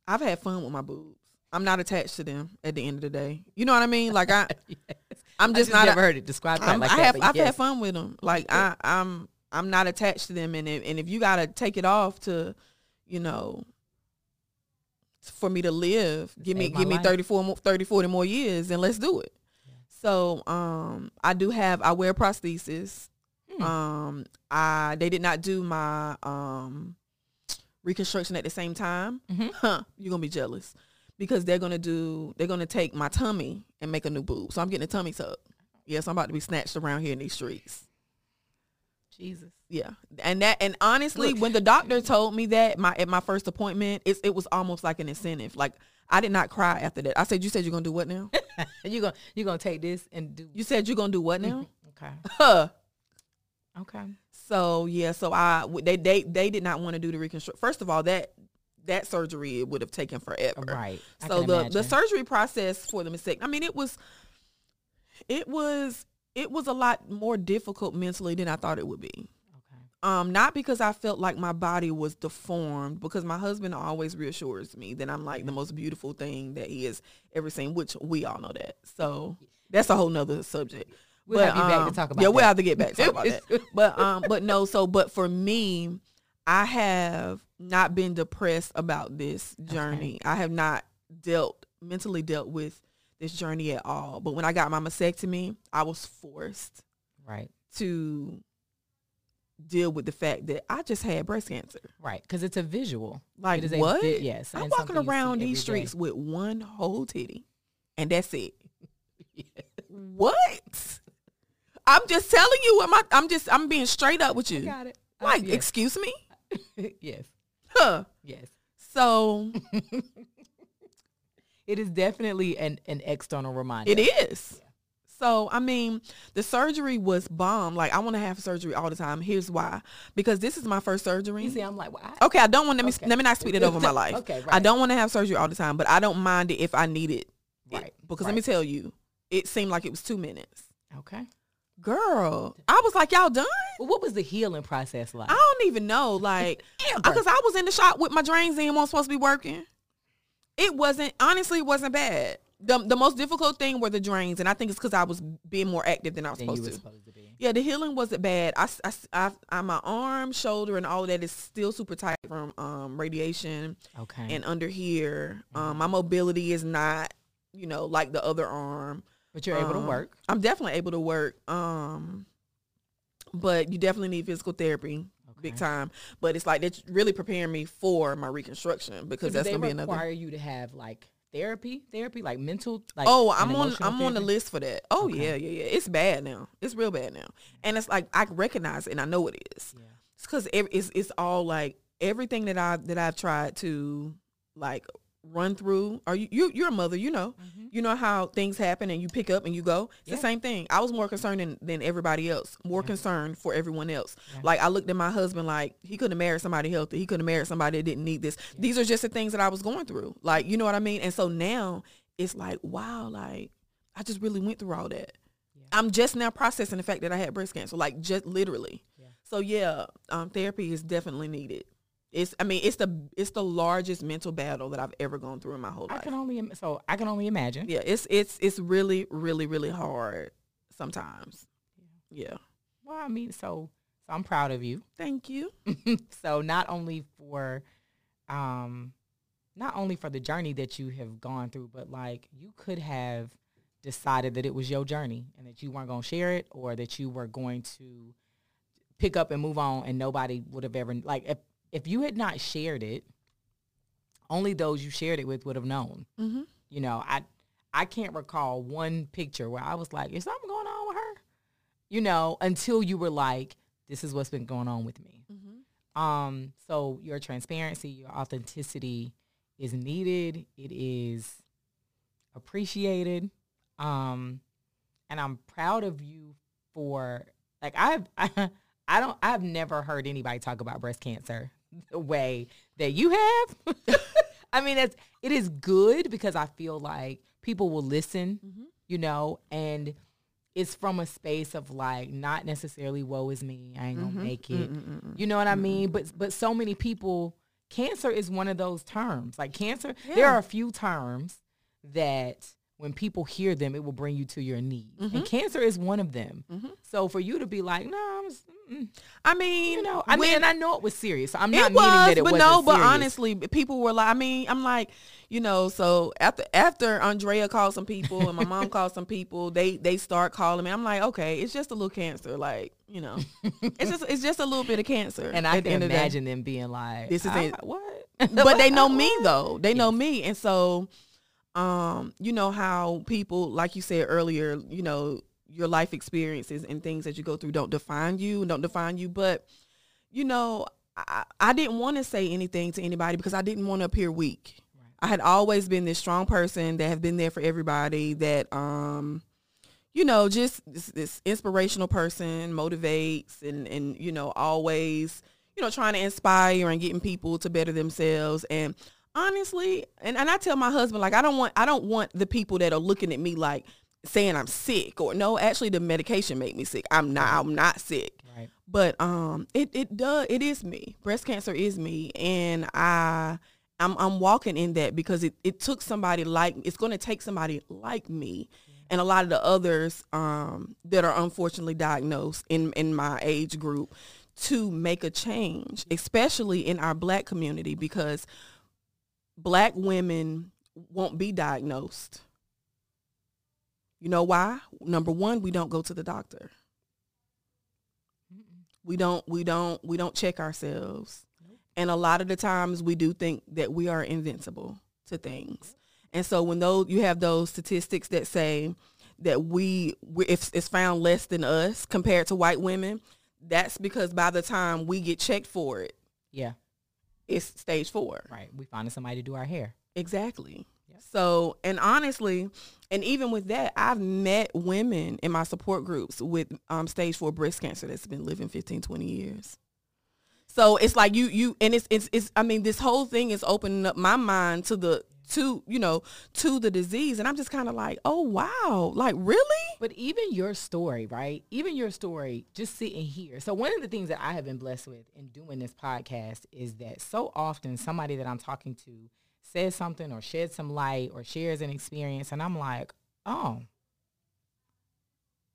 I've had fun with my boobs. I'm not attached to them at the end of the day. You know what I mean? Like I, (laughs) yes. I'm just, just not. never heard it described like I that. have. I've yes. had fun with them. Like I, I'm. I'm not attached to them, and if, and if you gotta take it off to, you know, for me to live, give me give me life. 34 more, 30, 40 more years, and let's do it. So um, I do have. I wear prosthesis. Hmm. Um, I they did not do my um reconstruction at the same time. Mhm. Huh? You're gonna be jealous because they're gonna do. They're gonna take my tummy and make a new boob. So I'm getting a tummy tuck. Yes, I'm about to be snatched around here in these streets. Jesus. Yeah, and that and honestly, Look. when the doctor told me that my at my first appointment, it's it was almost like an incentive. Like I did not cry after that. I said, "You said you're gonna do what now? And (laughs) you gonna you gonna take this and do You said you're gonna do what now?" (laughs) okay. Huh. Okay. So yeah, so I they they they did not want to do the reconstruct. First of all, that that surgery it would have taken forever. Right. I So the imagine. the surgery process for the mistake. I mean, it was it was it was a lot more difficult mentally than I thought it would be. Okay. Um, not because I felt like my body was deformed, because my husband always reassures me that I'm like the most beautiful thing that he has ever seen, which we all know that. So that's a whole nother subject. We'll have you back to talk about Yeah, we'll have to get back to talk about that. (laughs) But um, but no, so but for me, I have not been depressed about this journey. I have not dealt mentally dealt with this journey at all. But when I got my mastectomy, I was forced Right. to deal with the fact that I just had breast cancer. Right. Because it's a visual. Like It is what? vi- yes. I'm walking something you see around these day. streets with one whole titty, and that's it. (laughs) What? I'm just telling you. what I? I'm just. I'm being straight up with you. Got it. Uh, Like, yes. excuse me. (laughs) yes. Huh. Yes. So (laughs) It is definitely an, an external reminder. it is. So I mean, the surgery was bomb. Like I want to have surgery all the time. Here's why. Because this is my first surgery. You see, I'm like, well, I, Okay, I don't want let me Okay. let me not speak it over my life. (laughs) Okay, I don't want to have surgery all the time, but I don't mind it if I need it. It- Right, because let me tell you, it seemed like it was two minutes. okay. Girl, I was like, y'all done? Well, what was the healing process like? I don't even know. Like, (laughs) because I was in the shop with my drains in, wasn't supposed to be working. It wasn't, honestly, it wasn't bad. The, the most difficult thing were the drains, and I think it's because I was being more active than I was you supposed to. supposed to be. Yeah, the healing wasn't bad. I, I, I, I my arm, shoulder, and all of that is still super tight from um, radiation. Okay. And under here, um, my mobility is not, you know, like the other arm. But you're able to Um, work. I'm definitely able to work. Um, but you definitely need physical therapy, big time. But it's like it's really preparing me for my reconstruction because So that's gonna be another. require you to have like therapy, therapy, like mental. Like oh, I'm on I'm on the list for that. Oh Okay. yeah, yeah, yeah. It's bad now. It's real bad now, and it's like I recognize it and I know it is. Yeah. It's because it's it's all like everything that I that I've tried to like run through. Are you, you you're a mother, you know. You know how things happen and you pick up and you go. It's Yeah. the same thing. I was more concerned than, than everybody else. More Yeah. concerned for everyone else. Yeah. Like I looked at my husband like he couldn't have married somebody healthy. He couldn't have married somebody that didn't need this. These are just the things that I was going through. Like you know what I mean. And so now it's like wow, like I just really went through all that. I'm just now processing the fact that I had breast cancer. Like just literally. So yeah, um, therapy is definitely needed. It's I mean it's the it's the largest mental battle that I've ever gone through in my whole life. I can only im- so I can only imagine. Yeah, it's it's it's really really really hard sometimes. Yeah. Well, I mean, so so I'm proud of you. Thank you. (laughs) so not only for um not only for the journey that you have gone through, but like you could have decided that it was your journey and that you weren't going to share it or that you were going to pick up and move on and nobody would have ever like if if you had not shared it, only those you shared it with would have known. Mm-hmm. You know, I I can't recall one picture where I was like, "Is something going on with her?" You know, until you were like, "This is what's been going on with me." Mm-hmm. Um, so your transparency, your authenticity is needed. It is appreciated. Um, and I'm proud of you for like I've I, (laughs) I don't I've never heard anybody talk about breast cancer way that you have. (laughs) I mean, it's it is good because I feel like people will listen, Mhm. you know, and it's from a space of like not necessarily woe is me, I ain't gonna Mhm. make it. Mm-mm-mm-mm. You know what I mean? But but so many people cancer is one of those terms. Like cancer, there are a few terms that when people hear them, it will bring you to your knees. And Mhm. cancer is one of them. Mhm. So for you to be like, no, I'm just, mm-mm," I mean, you know, I mean, and I know it was serious. So I'm not it meaning that it but wasn't no, but serious. honestly, people were like, I mean, I'm like, you know, so after after Andrea called some people and my mom called some people, they they start calling me. I'm like, okay, it's just a little cancer, like you know, it's just it's just a little bit of cancer. and I the can the imagine them being like, This is "I- it." What? but they (laughs) know me though. They know me, and so, um, you know how people, like you said earlier, you know, your life experiences and things that you go through don't define you, don't define you. But, you know, I, I didn't want to say anything to anybody because I didn't want to appear weak. Right. I had always been this strong person that have been there for everybody. That, um, you know, just this, this inspirational person, motivates, and and you know, always you know, trying to inspire and getting people to better themselves. And honestly, and, and I tell my husband, like, I don't want, I don't want the people that are looking at me like saying I'm sick or no, actually the medication made me sick. I'm not, I'm not sick. Right. But um, it, it does, it is me. Breast cancer is me. And I, I'm, I'm walking in that because it, it took somebody like, it's going to take somebody like me and a lot of the others um, that are unfortunately diagnosed in, in my age group to make a change, especially in our black community, because black women won't be diagnosed. You know why? Number one, we don't go to the doctor. Mm-mm. We don't we don't we don't check ourselves. And a lot of the times we do think that we are invincible to things. And so when those you have those statistics that say that we, we if it's found less than us compared to white women, that's because by the time we get checked for it, Yeah. It's stage 4. Right. We finding somebody to do our hair. Exactly. Yep. So, and honestly, and even with that, I've met women in my support groups with um, stage four breast cancer that's been living 15, 20 years. So it's like you, you, and it's, it's, it's, I mean, this whole thing is opening up my mind to the, to, you know, to the disease. And I'm just kind of like, oh, wow. Like, really? But even your story, right? Even your story, just sitting here. So one of the things that I have been blessed with in doing this podcast is that so often somebody that I'm talking to says something or sheds some light or shares an experience, and I'm like, oh,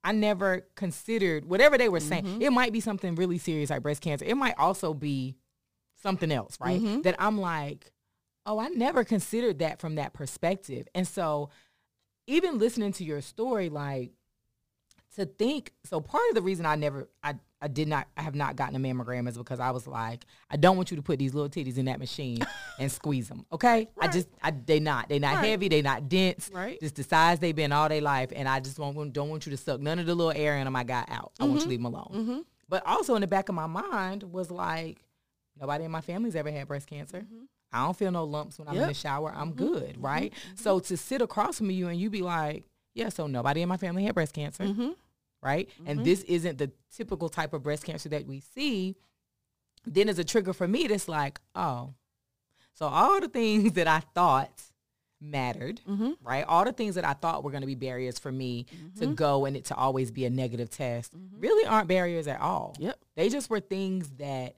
I never considered whatever they were saying. Mm-hmm. It might be something really serious like breast cancer. It might also be something else, right? Mm-hmm. That I'm like, oh, I never considered that from that perspective. And so even listening to your story, like to think, so part of the reason I never, I, I did not, I have not gotten a mammogram is because I was like, I don't want you to put these little titties in that machine (laughs) and squeeze them. Okay. I just, I, they not, they not Right. heavy. They not dense. Right. Just the size they've been all their life. And I just don't, don't want you to suck none of the little air in them I got out. I want you to leave them alone. Mm-hmm. But also in the back of my mind was like, nobody in my family's ever had breast cancer. I don't feel no lumps when I'm in the shower. I'm mm-hmm. good, mm-hmm. right? So mm-hmm. to sit across from you and you be like, yeah, so nobody in my family had breast cancer, Mm-hmm. right? And this isn't the typical type of breast cancer that we see. Then as a trigger for me, that's like, oh, so all the things (laughs) that I thought mattered, Mm-hmm. right? All the things that I thought were going to be barriers for me to go and it to always be a negative test really aren't barriers at all. Yep. They just were things that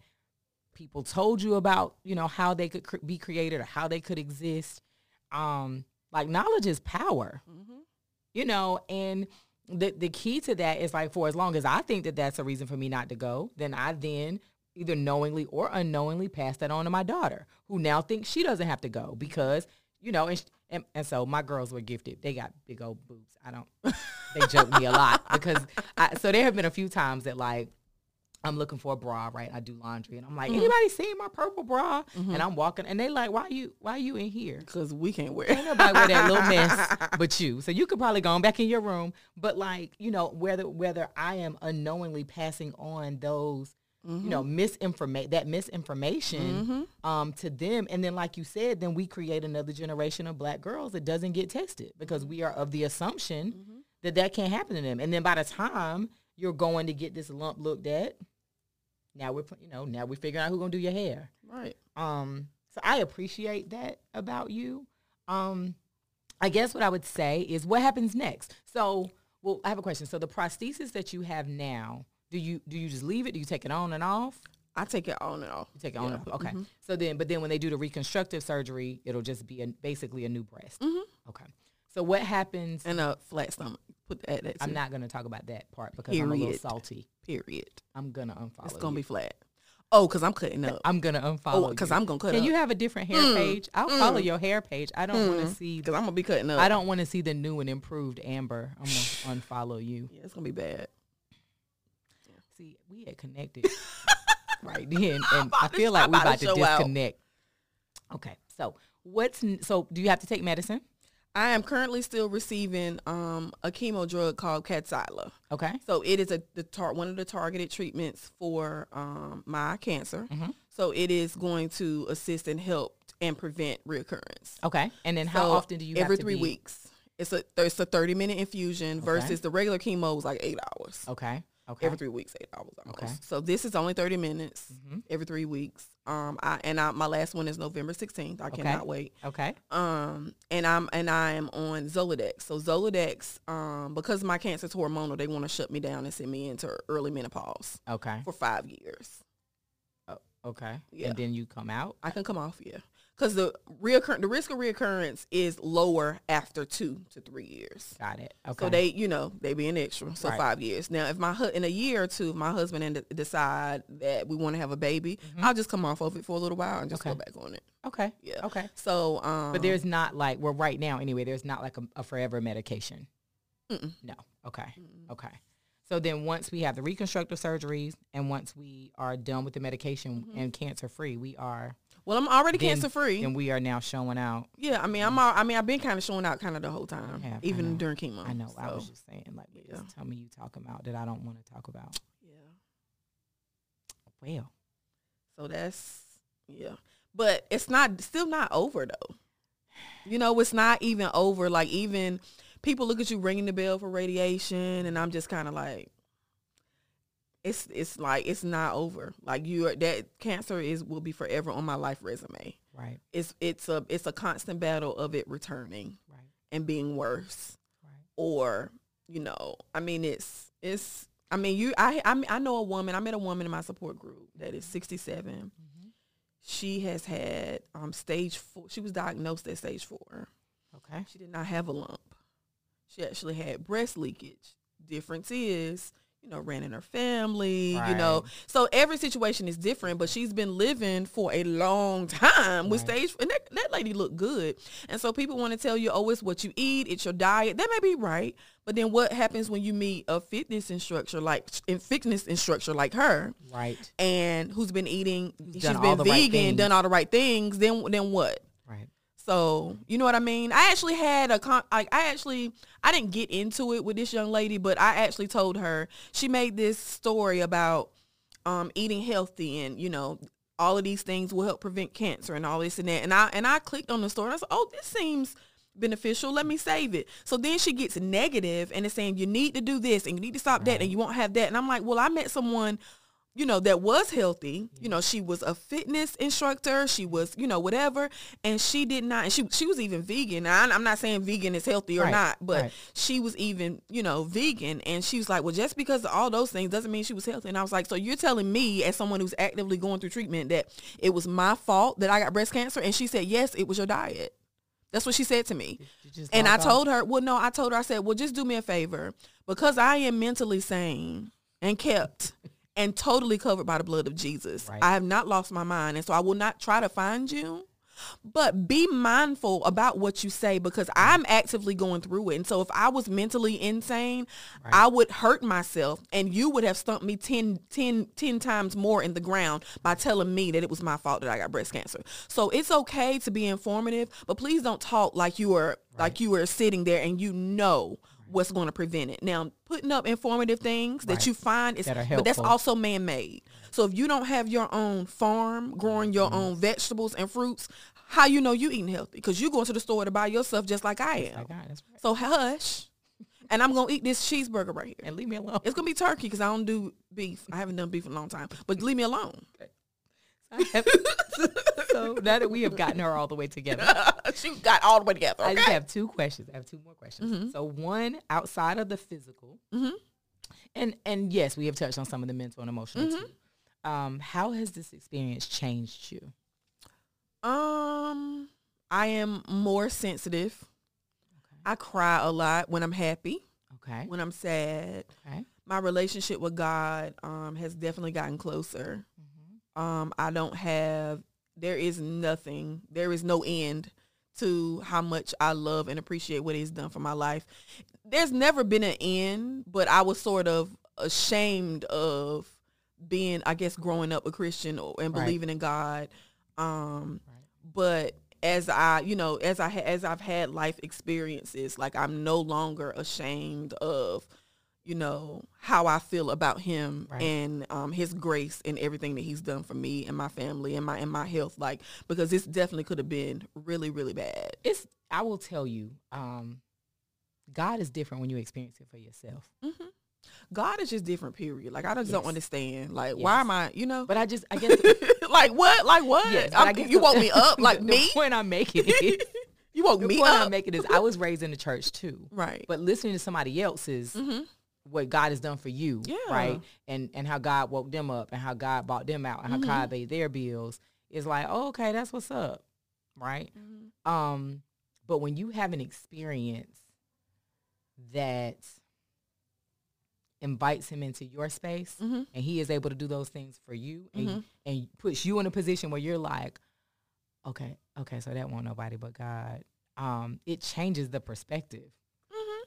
people told you about, you know, how they could cr- be created or how they could exist. Um, like knowledge is power, you know, and the the key to that is like for as long as I think that that's a reason for me not to go, then I then either knowingly or unknowingly pass that on to my daughter, who now thinks she doesn't have to go because you know, and, sh- and and so my girls were gifted. They got big old boobs. I don't. (laughs) they joke me a lot because I, so there have been a few times that like I'm looking for a bra, right? I do laundry, and I'm like, mm-hmm. anybody seen my purple bra? And mm-hmm. I'm walking, and they like, why you why you in here? Because we can't wear Ain't nobody wear that little mess (laughs) but you. So you could probably go on back in your room. But like, you know, whether whether I am unknowingly passing on those, you know, mm-hmm. misinformation that misinformation um to them. And then like you said, then we create another generation of black girls that doesn't get tested because we are of the assumption that that can't happen to them. And then by the time you're going to get this lump looked at, now we're you know, now we're figuring out who's gonna do your hair. Right. Um, so I appreciate that about you. Um, I guess what I would say is what happens next. So, well, I have a question. So the prosthesis that you have now, do you do you just leave it? Do you take it on and off? I take it on and off. You take it on. Yeah. And, okay. So then, but then when they do the reconstructive surgery, it'll just be a, basically a new breast. Okay. So what happens? And a flat stomach. Put that. that I'm not going to talk about that part because I'm a little salty. Period. I'm gonna unfollow. It's gonna you. be flat. Oh, because I'm cutting up. I'm gonna unfollow. Oh, because you. I'm gonna cut Can up. you have a different hair mm, page? I'll mm. follow your hair page. I don't want to mm, see Because I'm gonna be cutting up. I don't want to see the new and improved Amber. I'm gonna (sighs) unfollow you. Yeah, it's gonna be bad. See, we had connected (laughs) right then, and I to- feel like I'm we about about to to show out. disconnect. Okay, so what's so? Do you have to take medicine? I am currently still receiving um, a chemo drug called Kadcyla. Okay, So it is a the tar- one of the targeted treatments for um, my cancer. Mm-hmm. So it is going to assist and help and prevent reoccurrence. okay, and then how So often do you every have to three be- weeks? It's a it's a thirty minute infusion versus the regular chemo was like eight hours. Okay, okay, Every three weeks, eight hours almost. Okay. So this is only thirty minutes Mm-hmm. every three weeks. Um, I and I, my last one is November sixteenth. I cannot wait. okay, Um, and I'm and I am on Zoladex. So Zoladex, um, because my cancer is hormonal, they want to shut me down and send me into early menopause okay, for five years. Oh, okay, Yeah. and then you come out. I can come off, yeah, because the reoccur the risk of reoccurrence is lower after two to three years. Got it. Okay, So they, you know, they being extra. So Right. five years. Now, if my hu- in a year or two, if my husband and decide that we want to have a baby, I'll just come off of it for a little while and just Mm-hmm. Okay. go back on it. okay, Yeah. okay. So, um, But there's not like well, right now anyway. There's not like a, a forever medication. Mm-mm. No. Okay. Okay. So then once we have the reconstructive surgeries and once we are done with the medication Mm-hmm. and cancer free, we are well, I'm already then- cancer free. And we are now showing out. Yeah, I mean, I'm. Mm. All, I mean, I've been kind of showing out kind of the whole time, have, even during chemo. I know. I was just saying, like, yeah. just tell me you talking about that I don't want to talk about. yeah. Well, So that's yeah, but it's not still not over though. You know, it's not even over. Like even people look at you ringing the bell for radiation, and I'm just kind of like, it's it's like it's not over. Like you are that cancer is will be forever on my life resume. right, It's it's a it's a constant battle of it returning right, and being worse. right. or you know i mean it's it's i mean you i i, I know a woman i met a woman in my support group that is 67 Mm-hmm. she has had um stage four she was diagnosed at stage four Okay. she did not have a lump she actually had breast leakage Difference is, you know, ran in her family, right. you know. So every situation is different, but she's been living for a long time with right. stage and that, that lady looked good. And so people want to tell you, oh, it's what you eat, it's your diet. That may be right. But then what happens when you meet a fitness instructor like in fitness instructor like her? Right. And who's been eating she's been vegan, right done all the right things, then then what? So you know what I mean. I actually had a con. I, I actually I didn't get into it with this young lady, but I actually told her she made this story about um, eating healthy and you know all of these things will help prevent cancer and all this and that. And I and I clicked on the story. And I said, oh, this seems beneficial. Let me save it. So then she gets negative and it's saying you need to do this and you need to stop that and you won't have that. And I'm like, well, I met someone you know, that was healthy. You know, she was a fitness instructor. She was, you know, whatever. And she did not, and she, she was even vegan. Now, I'm not saying vegan is healthy or right, not, but right. she was even, you know, vegan. And she was like, well, just because of all those things doesn't mean she was healthy. And I was like, so you're telling me as someone who's actively going through treatment that it was my fault that I got breast cancer? And she said, yes, it was your diet. That's what she said to me. And I told her, well, no, I told her, I said, well, just do me a favor because I am mentally sane and kept and totally covered by the blood of Jesus. Right. I have not lost my mind. And so I will not try to find you. But be mindful about what you say because I'm actively going through it. And so if I was mentally insane, right. I would hurt myself and you would have stumped me 10, 10, 10 times more in the ground by telling me that it was my fault that I got breast cancer. So it's okay to be informative, but please don't talk like you are right. like you are sitting there and you know what's going to prevent it. Now, putting up informative things right. that you find is, that but that's also man-made. So if you don't have your own farm growing your mm-hmm. own vegetables and fruits, how you know you eating healthy? Because you going to the store to buy yourself just like I am. Like I, right. So hush. And I'm gonna eat this cheeseburger right here. And leave me alone. It's gonna be turkey because I don't do beef. I haven't done beef in a long time. But leave me alone. So now that we have gotten her all the way together, (laughs) she got all the way together. Okay? I just have two questions. I have two more questions. Mm-hmm. So one outside of the physical, mm-hmm. and and yes, we have touched on some of the mental and emotional mm-hmm. too. Um, how has this experience changed you? Um, I am more sensitive. Okay. I cry a lot when I'm happy. Okay. When I'm sad. Okay. My relationship with God um, has definitely gotten closer. Mm-hmm. Um, I don't have there is nothing, there is no end to how much I love and appreciate what he's done for my life. There's never been an end, but I was sort of ashamed of being, I guess, growing up a Christian and believing right. in God. Um, right. But as I, you know, as I as I've had life experiences, like I'm no longer ashamed of you know, how I feel about him right. and um, his grace and everything that he's done for me and my family and my and my health. Like because this definitely could have been really really bad. It's I will tell you, um, God is different when you experience it for yourself. Mm-hmm. God is just different. Period. Like I just yes. don't understand. Like yes. why am I? You know. But I just I guess (laughs) like what? Like what? Yes, I guess you the, woke me up (laughs) like the me. point I'm making (laughs) is. You woke the me point up. I'm making is I was raised in the church too, right? But listening to somebody else's, mm-hmm what God has done for you, yeah. right? And and how God woke them up and how God bought them out and mm-hmm. how God paid their bills is like, oh, okay, that's what's up, right? Mm-hmm. Um, but when you have an experience that invites him into your space mm-hmm. and he is able to do those things for you and, mm-hmm. and puts you in a position where you're like, okay, okay, so that won't nobody but God. Um, it changes the perspective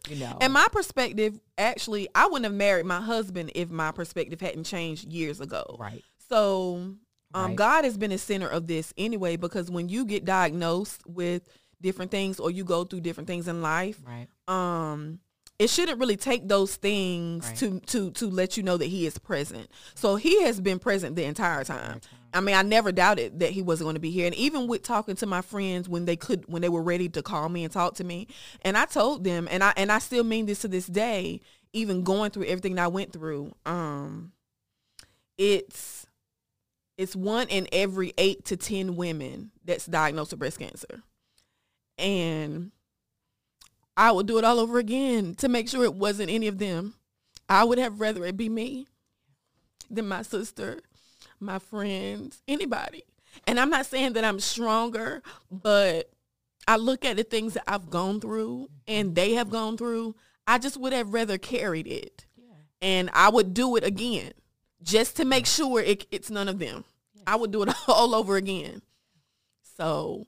you know. And my perspective, actually, I wouldn't have married my husband if my perspective hadn't changed years ago. Right. So um, right. God has been the center of this anyway, because when you get diagnosed with different things or you go through different things in life, right. um, it shouldn't really take those things right. to to to let you know that he is present. So he has been present the entire time. I mean, I never doubted that he wasn't going to be here. And even with talking to my friends when they could when they were ready to call me and talk to me, and I told them and I and I still mean this to this day, even going through everything that I went through, um it's it's one in every 8 to 10 women that's diagnosed with breast cancer. And I would do it all over again to make sure it wasn't any of them. I would have rather it be me than my sister, my friends, anybody. And I'm not saying that I'm stronger, but I look at the things that I've gone through and they have gone through. I just would have rather carried it. And I would do it again just to make sure it, it's none of them. I would do it (laughs) all over again. So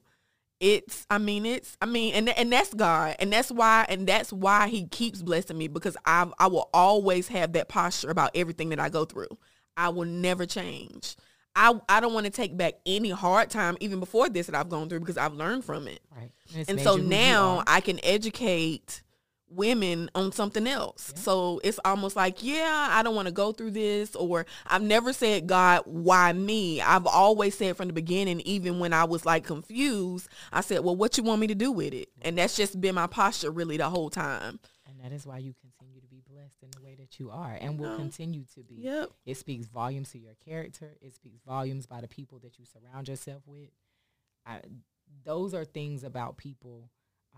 it's I mean it's I mean and and that's God and that's why and that's why he keeps blessing me because I I will always have that posture about everything that I go through. I will never change. I I don't want to take back any hard time even before this that I've gone through because I've learned from it. Right. And so now I can educate women on something else. Yeah. So it's almost like, yeah, I don't want to go through this or I've never said, God, why me? I've always said from the beginning, even when I was like confused, I said, well, what you want me to do with it? And that's just been my posture really the whole time. And that is why you continue to be blessed in the way that you are and will continue to be. Yep. It speaks volumes to your character. It speaks volumes by the people that you surround yourself with. I, those are things about people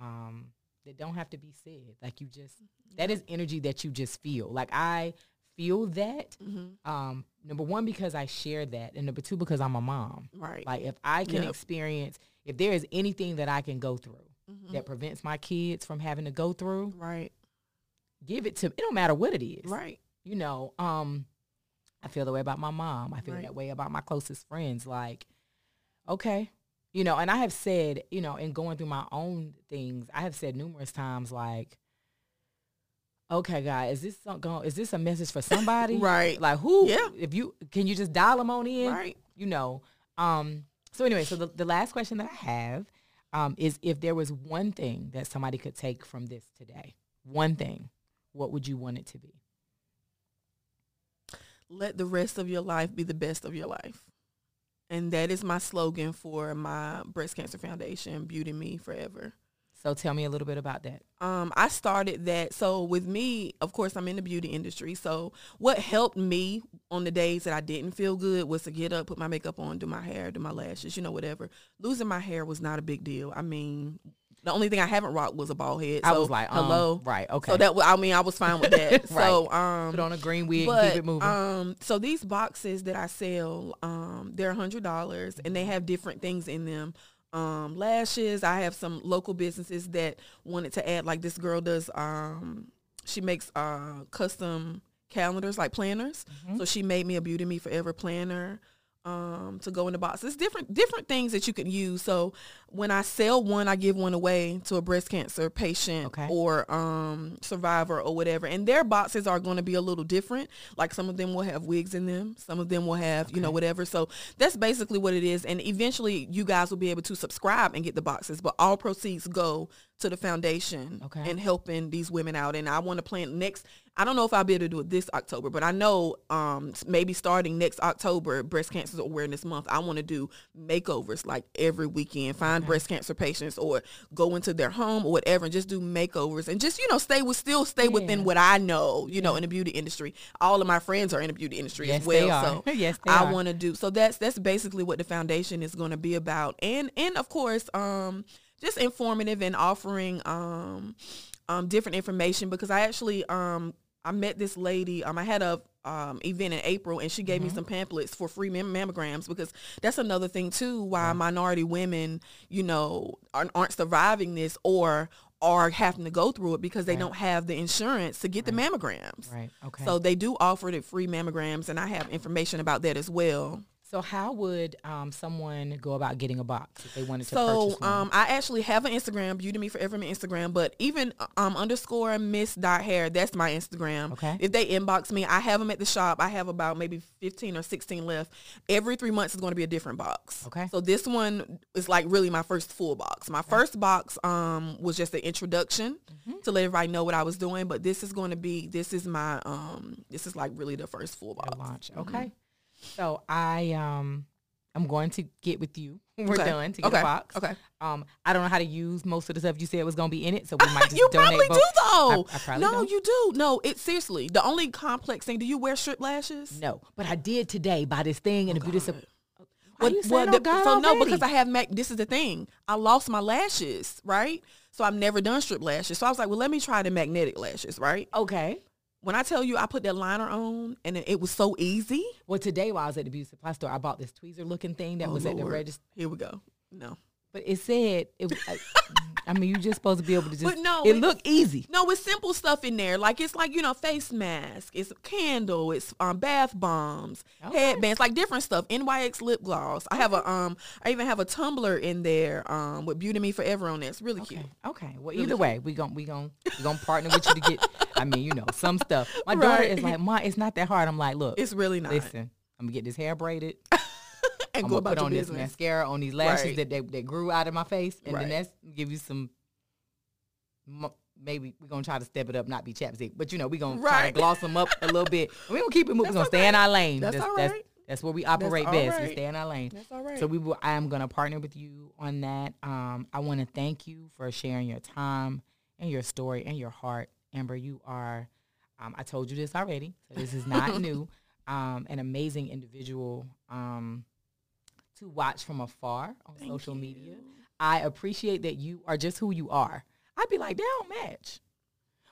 um, that don't have to be said. Like you just mm-hmm. that is energy that you just feel. Like I feel that. Mm-hmm. Um, number one because I share that, and number two because I'm a mom. Right. Like if I can yep. experience, if there is anything that I can go through mm-hmm. that prevents my kids from having to go through, right. Give it to. Me. It don't matter what it is. Right. You know. Um, I feel the way about my mom. I feel right. that way about my closest friends. Like, okay, you know, and I have said, you know, in going through my own things, I have said numerous times, like, okay, guys, is this going? Is this a message for somebody? (laughs) right. Like who? Yeah. If you can, you just dial them on in. Right. You know. Um. So anyway, so the, the last question that I have um, is if there was one thing that somebody could take from this today, one thing, what would you want it to be? Let the rest of your life be the best of your life and that is my slogan for my breast cancer foundation beauty me forever. So tell me a little bit about that. Um, i started that. So with me of course i'm in the beauty industry. So what helped me on the days that i didn't feel good was to get up put my makeup on do my hair do my lashes you know whatever. Losing my hair was not a big deal. I mean the only thing I haven't rocked was a bald head. So, I was like, um, hello, right? Okay. So that I mean, I was fine with (laughs) that. right. So um, put on a green wig, but, keep it moving. Um, so these boxes that I sell, um, they're hundred dollars, and they have different things in them. Um, lashes. I have some local businesses that wanted to add. Like this girl does. Um, she makes uh custom calendars, like planners. Mm-hmm. So she made me a Beauty Me Forever planner um, to go in the box. It's different different things that you can use. So when I sell one, I give one away to a breast cancer patient okay. or um, survivor or whatever. And their boxes are going to be a little different. Like some of them will have wigs in them. Some of them will have, okay. you know, whatever. So that's basically what it is. And eventually you guys will be able to subscribe and get the boxes. But all proceeds go to the foundation okay. and helping these women out. And I want to plan next. I don't know if I'll be able to do it this October, but I know um, maybe starting next October, Breast Cancer Awareness Month, I want to do makeovers like every weekend, find okay. breast cancer patients or go into their home or whatever and just do makeovers and just, you know, stay with still stay yeah. within what I know, you know, in the beauty industry. All of my friends are in the beauty industry yes, as well. So (laughs) yes, I want to do so that's that's basically what the foundation is going to be about. And and of course, um just informative and offering um, um, different information because I actually um, I met this lady. Um, I had a um, event in April, and she gave mm-hmm. me some pamphlets for free mamm- mammograms because that's another thing too. Why minority women, you know, aren't, aren't, surviving this or are having to go through it because they right. don't have the insurance to get right. the mammograms. Right. Okay. So they do offer the free mammograms, and I have information about that as well. So how would um, someone go about getting a box if they wanted to so, purchase one? um, I actually have an Instagram, Beauty Me Forever Instagram, but even um, underscore Miss Dot Hair, that's my Instagram. Okay. If they inbox me, I have them at the shop. I have about maybe 15 or 16 left. Every three months is going to be a different box. Okay. So this one is like really my first full box. My okay. first box um, was just an introduction mm-hmm. to let everybody know what I was doing, but this is going to be, this is my, um, this is like really the first full box. launch. Okay. Mm-hmm. So I um I'm going to get with you. (laughs) We're okay. done to get okay. a box. Okay. Um, I don't know how to use most of the stuff you said was going to be in it, so we might (laughs) just you probably both. do though. I, I probably no, don't. you do. No, it seriously. The only complex thing. Do you wear strip lashes? No, but I did today by this thing in oh, beauty. supply. well, well, oh, the, so already? no, because I have Mac. This is the thing. I lost my lashes, right? So I've never done strip lashes. So I was like, well, let me try the magnetic lashes, right? Okay. When I tell you I put that liner on and it was so easy. Well, today while I was at the beauty supply store, I bought this tweezer looking thing that oh, was Lord. at the register. Here we go. No. But it said it. I, I mean, you're just supposed to be able to just. But no, it it's- looked easy. No, it's simple stuff in there. Like it's like you know, face mask, it's a candle, it's um bath bombs, Okay. headbands, like different stuff. NYX lip gloss. I have a um, I even have a tumbler in there um with Beauty Me Forever on there. It's really cute. Okay. Okay. Well, either way, we gon' we gon' we gonna partner with you to get. I mean, you know, some stuff. My daughter is like, "Ma, it's not that hard." I'm like, "Look, It's really not. listen, I'm gonna get this hair braided. (laughs) and I'm go gonna about put on this mascara on these lashes Right. that, that that grew out of my face, and Right. then that's give you some. Maybe we're gonna try to step it up, not be chapstick, but you know we're gonna try to gloss them up a little bit. And (laughs) we gonna keep it moving. We're gonna That's stay in our lane. That's that's, right. that's where we operate all best. We stay in our lane. That's all right. So we will. I am going to partner with you on that. Um, I want to thank you for sharing your time and your story and your heart, Amber. You are. Um, I told you this already, so this is not (laughs) new. Um, an amazing individual um, to watch from afar on Thank social you. media. I appreciate that you are just who you are. I'd be like, they don't match,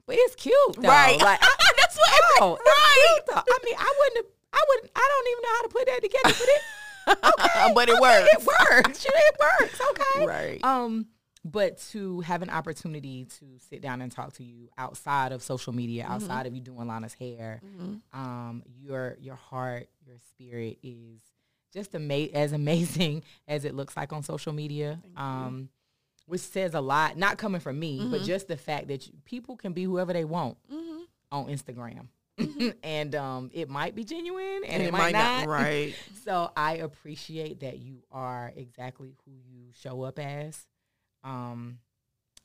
but it's cute, though. Right. Like, (laughs) (laughs) That's what. oh, it's cute. I mean, I wouldn't. have- I wouldn't. I don't even know how to put that together, but it (laughs) okay, but it okay, works. It works. It works. Okay. Right. Um, but to have an opportunity to sit down and talk to you outside of social media, Mm-hmm. outside of you doing Lana's hair, um, your your heart, your spirit is just ama- as amazing (laughs) as it looks like on social media. Um, which says a lot, not coming from me, Mm-hmm. but just the fact that you, people can be whoever they want Mhm. on Instagram. (laughs) and um, it might be genuine and, And it, might, not. Right. (laughs) So I appreciate that you are exactly who you show up as, um,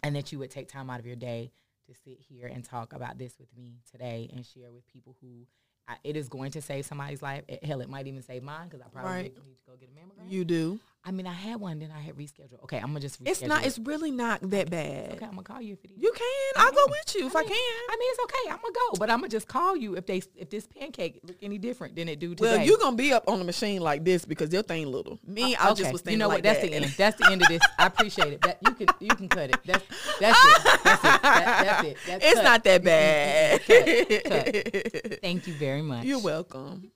and that you would take time out of your day to sit here and talk about this with me today and share with people who I, it is going to save somebody's life. Eh, Hell, it might even save mine because I probably Right. need to go get a mammogram. You do. I mean, I had one, then I had rescheduled. Okay, I'm gonna just reschedule. It's not. it. It's really not that bad. okay. I'm gonna call you if it is. You can. I'll go with you if I, can. I mean, it's okay. I'm gonna go, but I'm gonna just call you if they if this pancake look any different than it do today. Well, you're gonna be up on the machine like this because your thing little. Me, I just was thinking Uh, You know like what? That's that. the end. (laughs) That's the end of this. I appreciate it. That you can you can cut it. That's that's it. That's it. That, that's it. That's It's cut. not that bad. cut. Cut. (laughs) Thank you very much. You're welcome.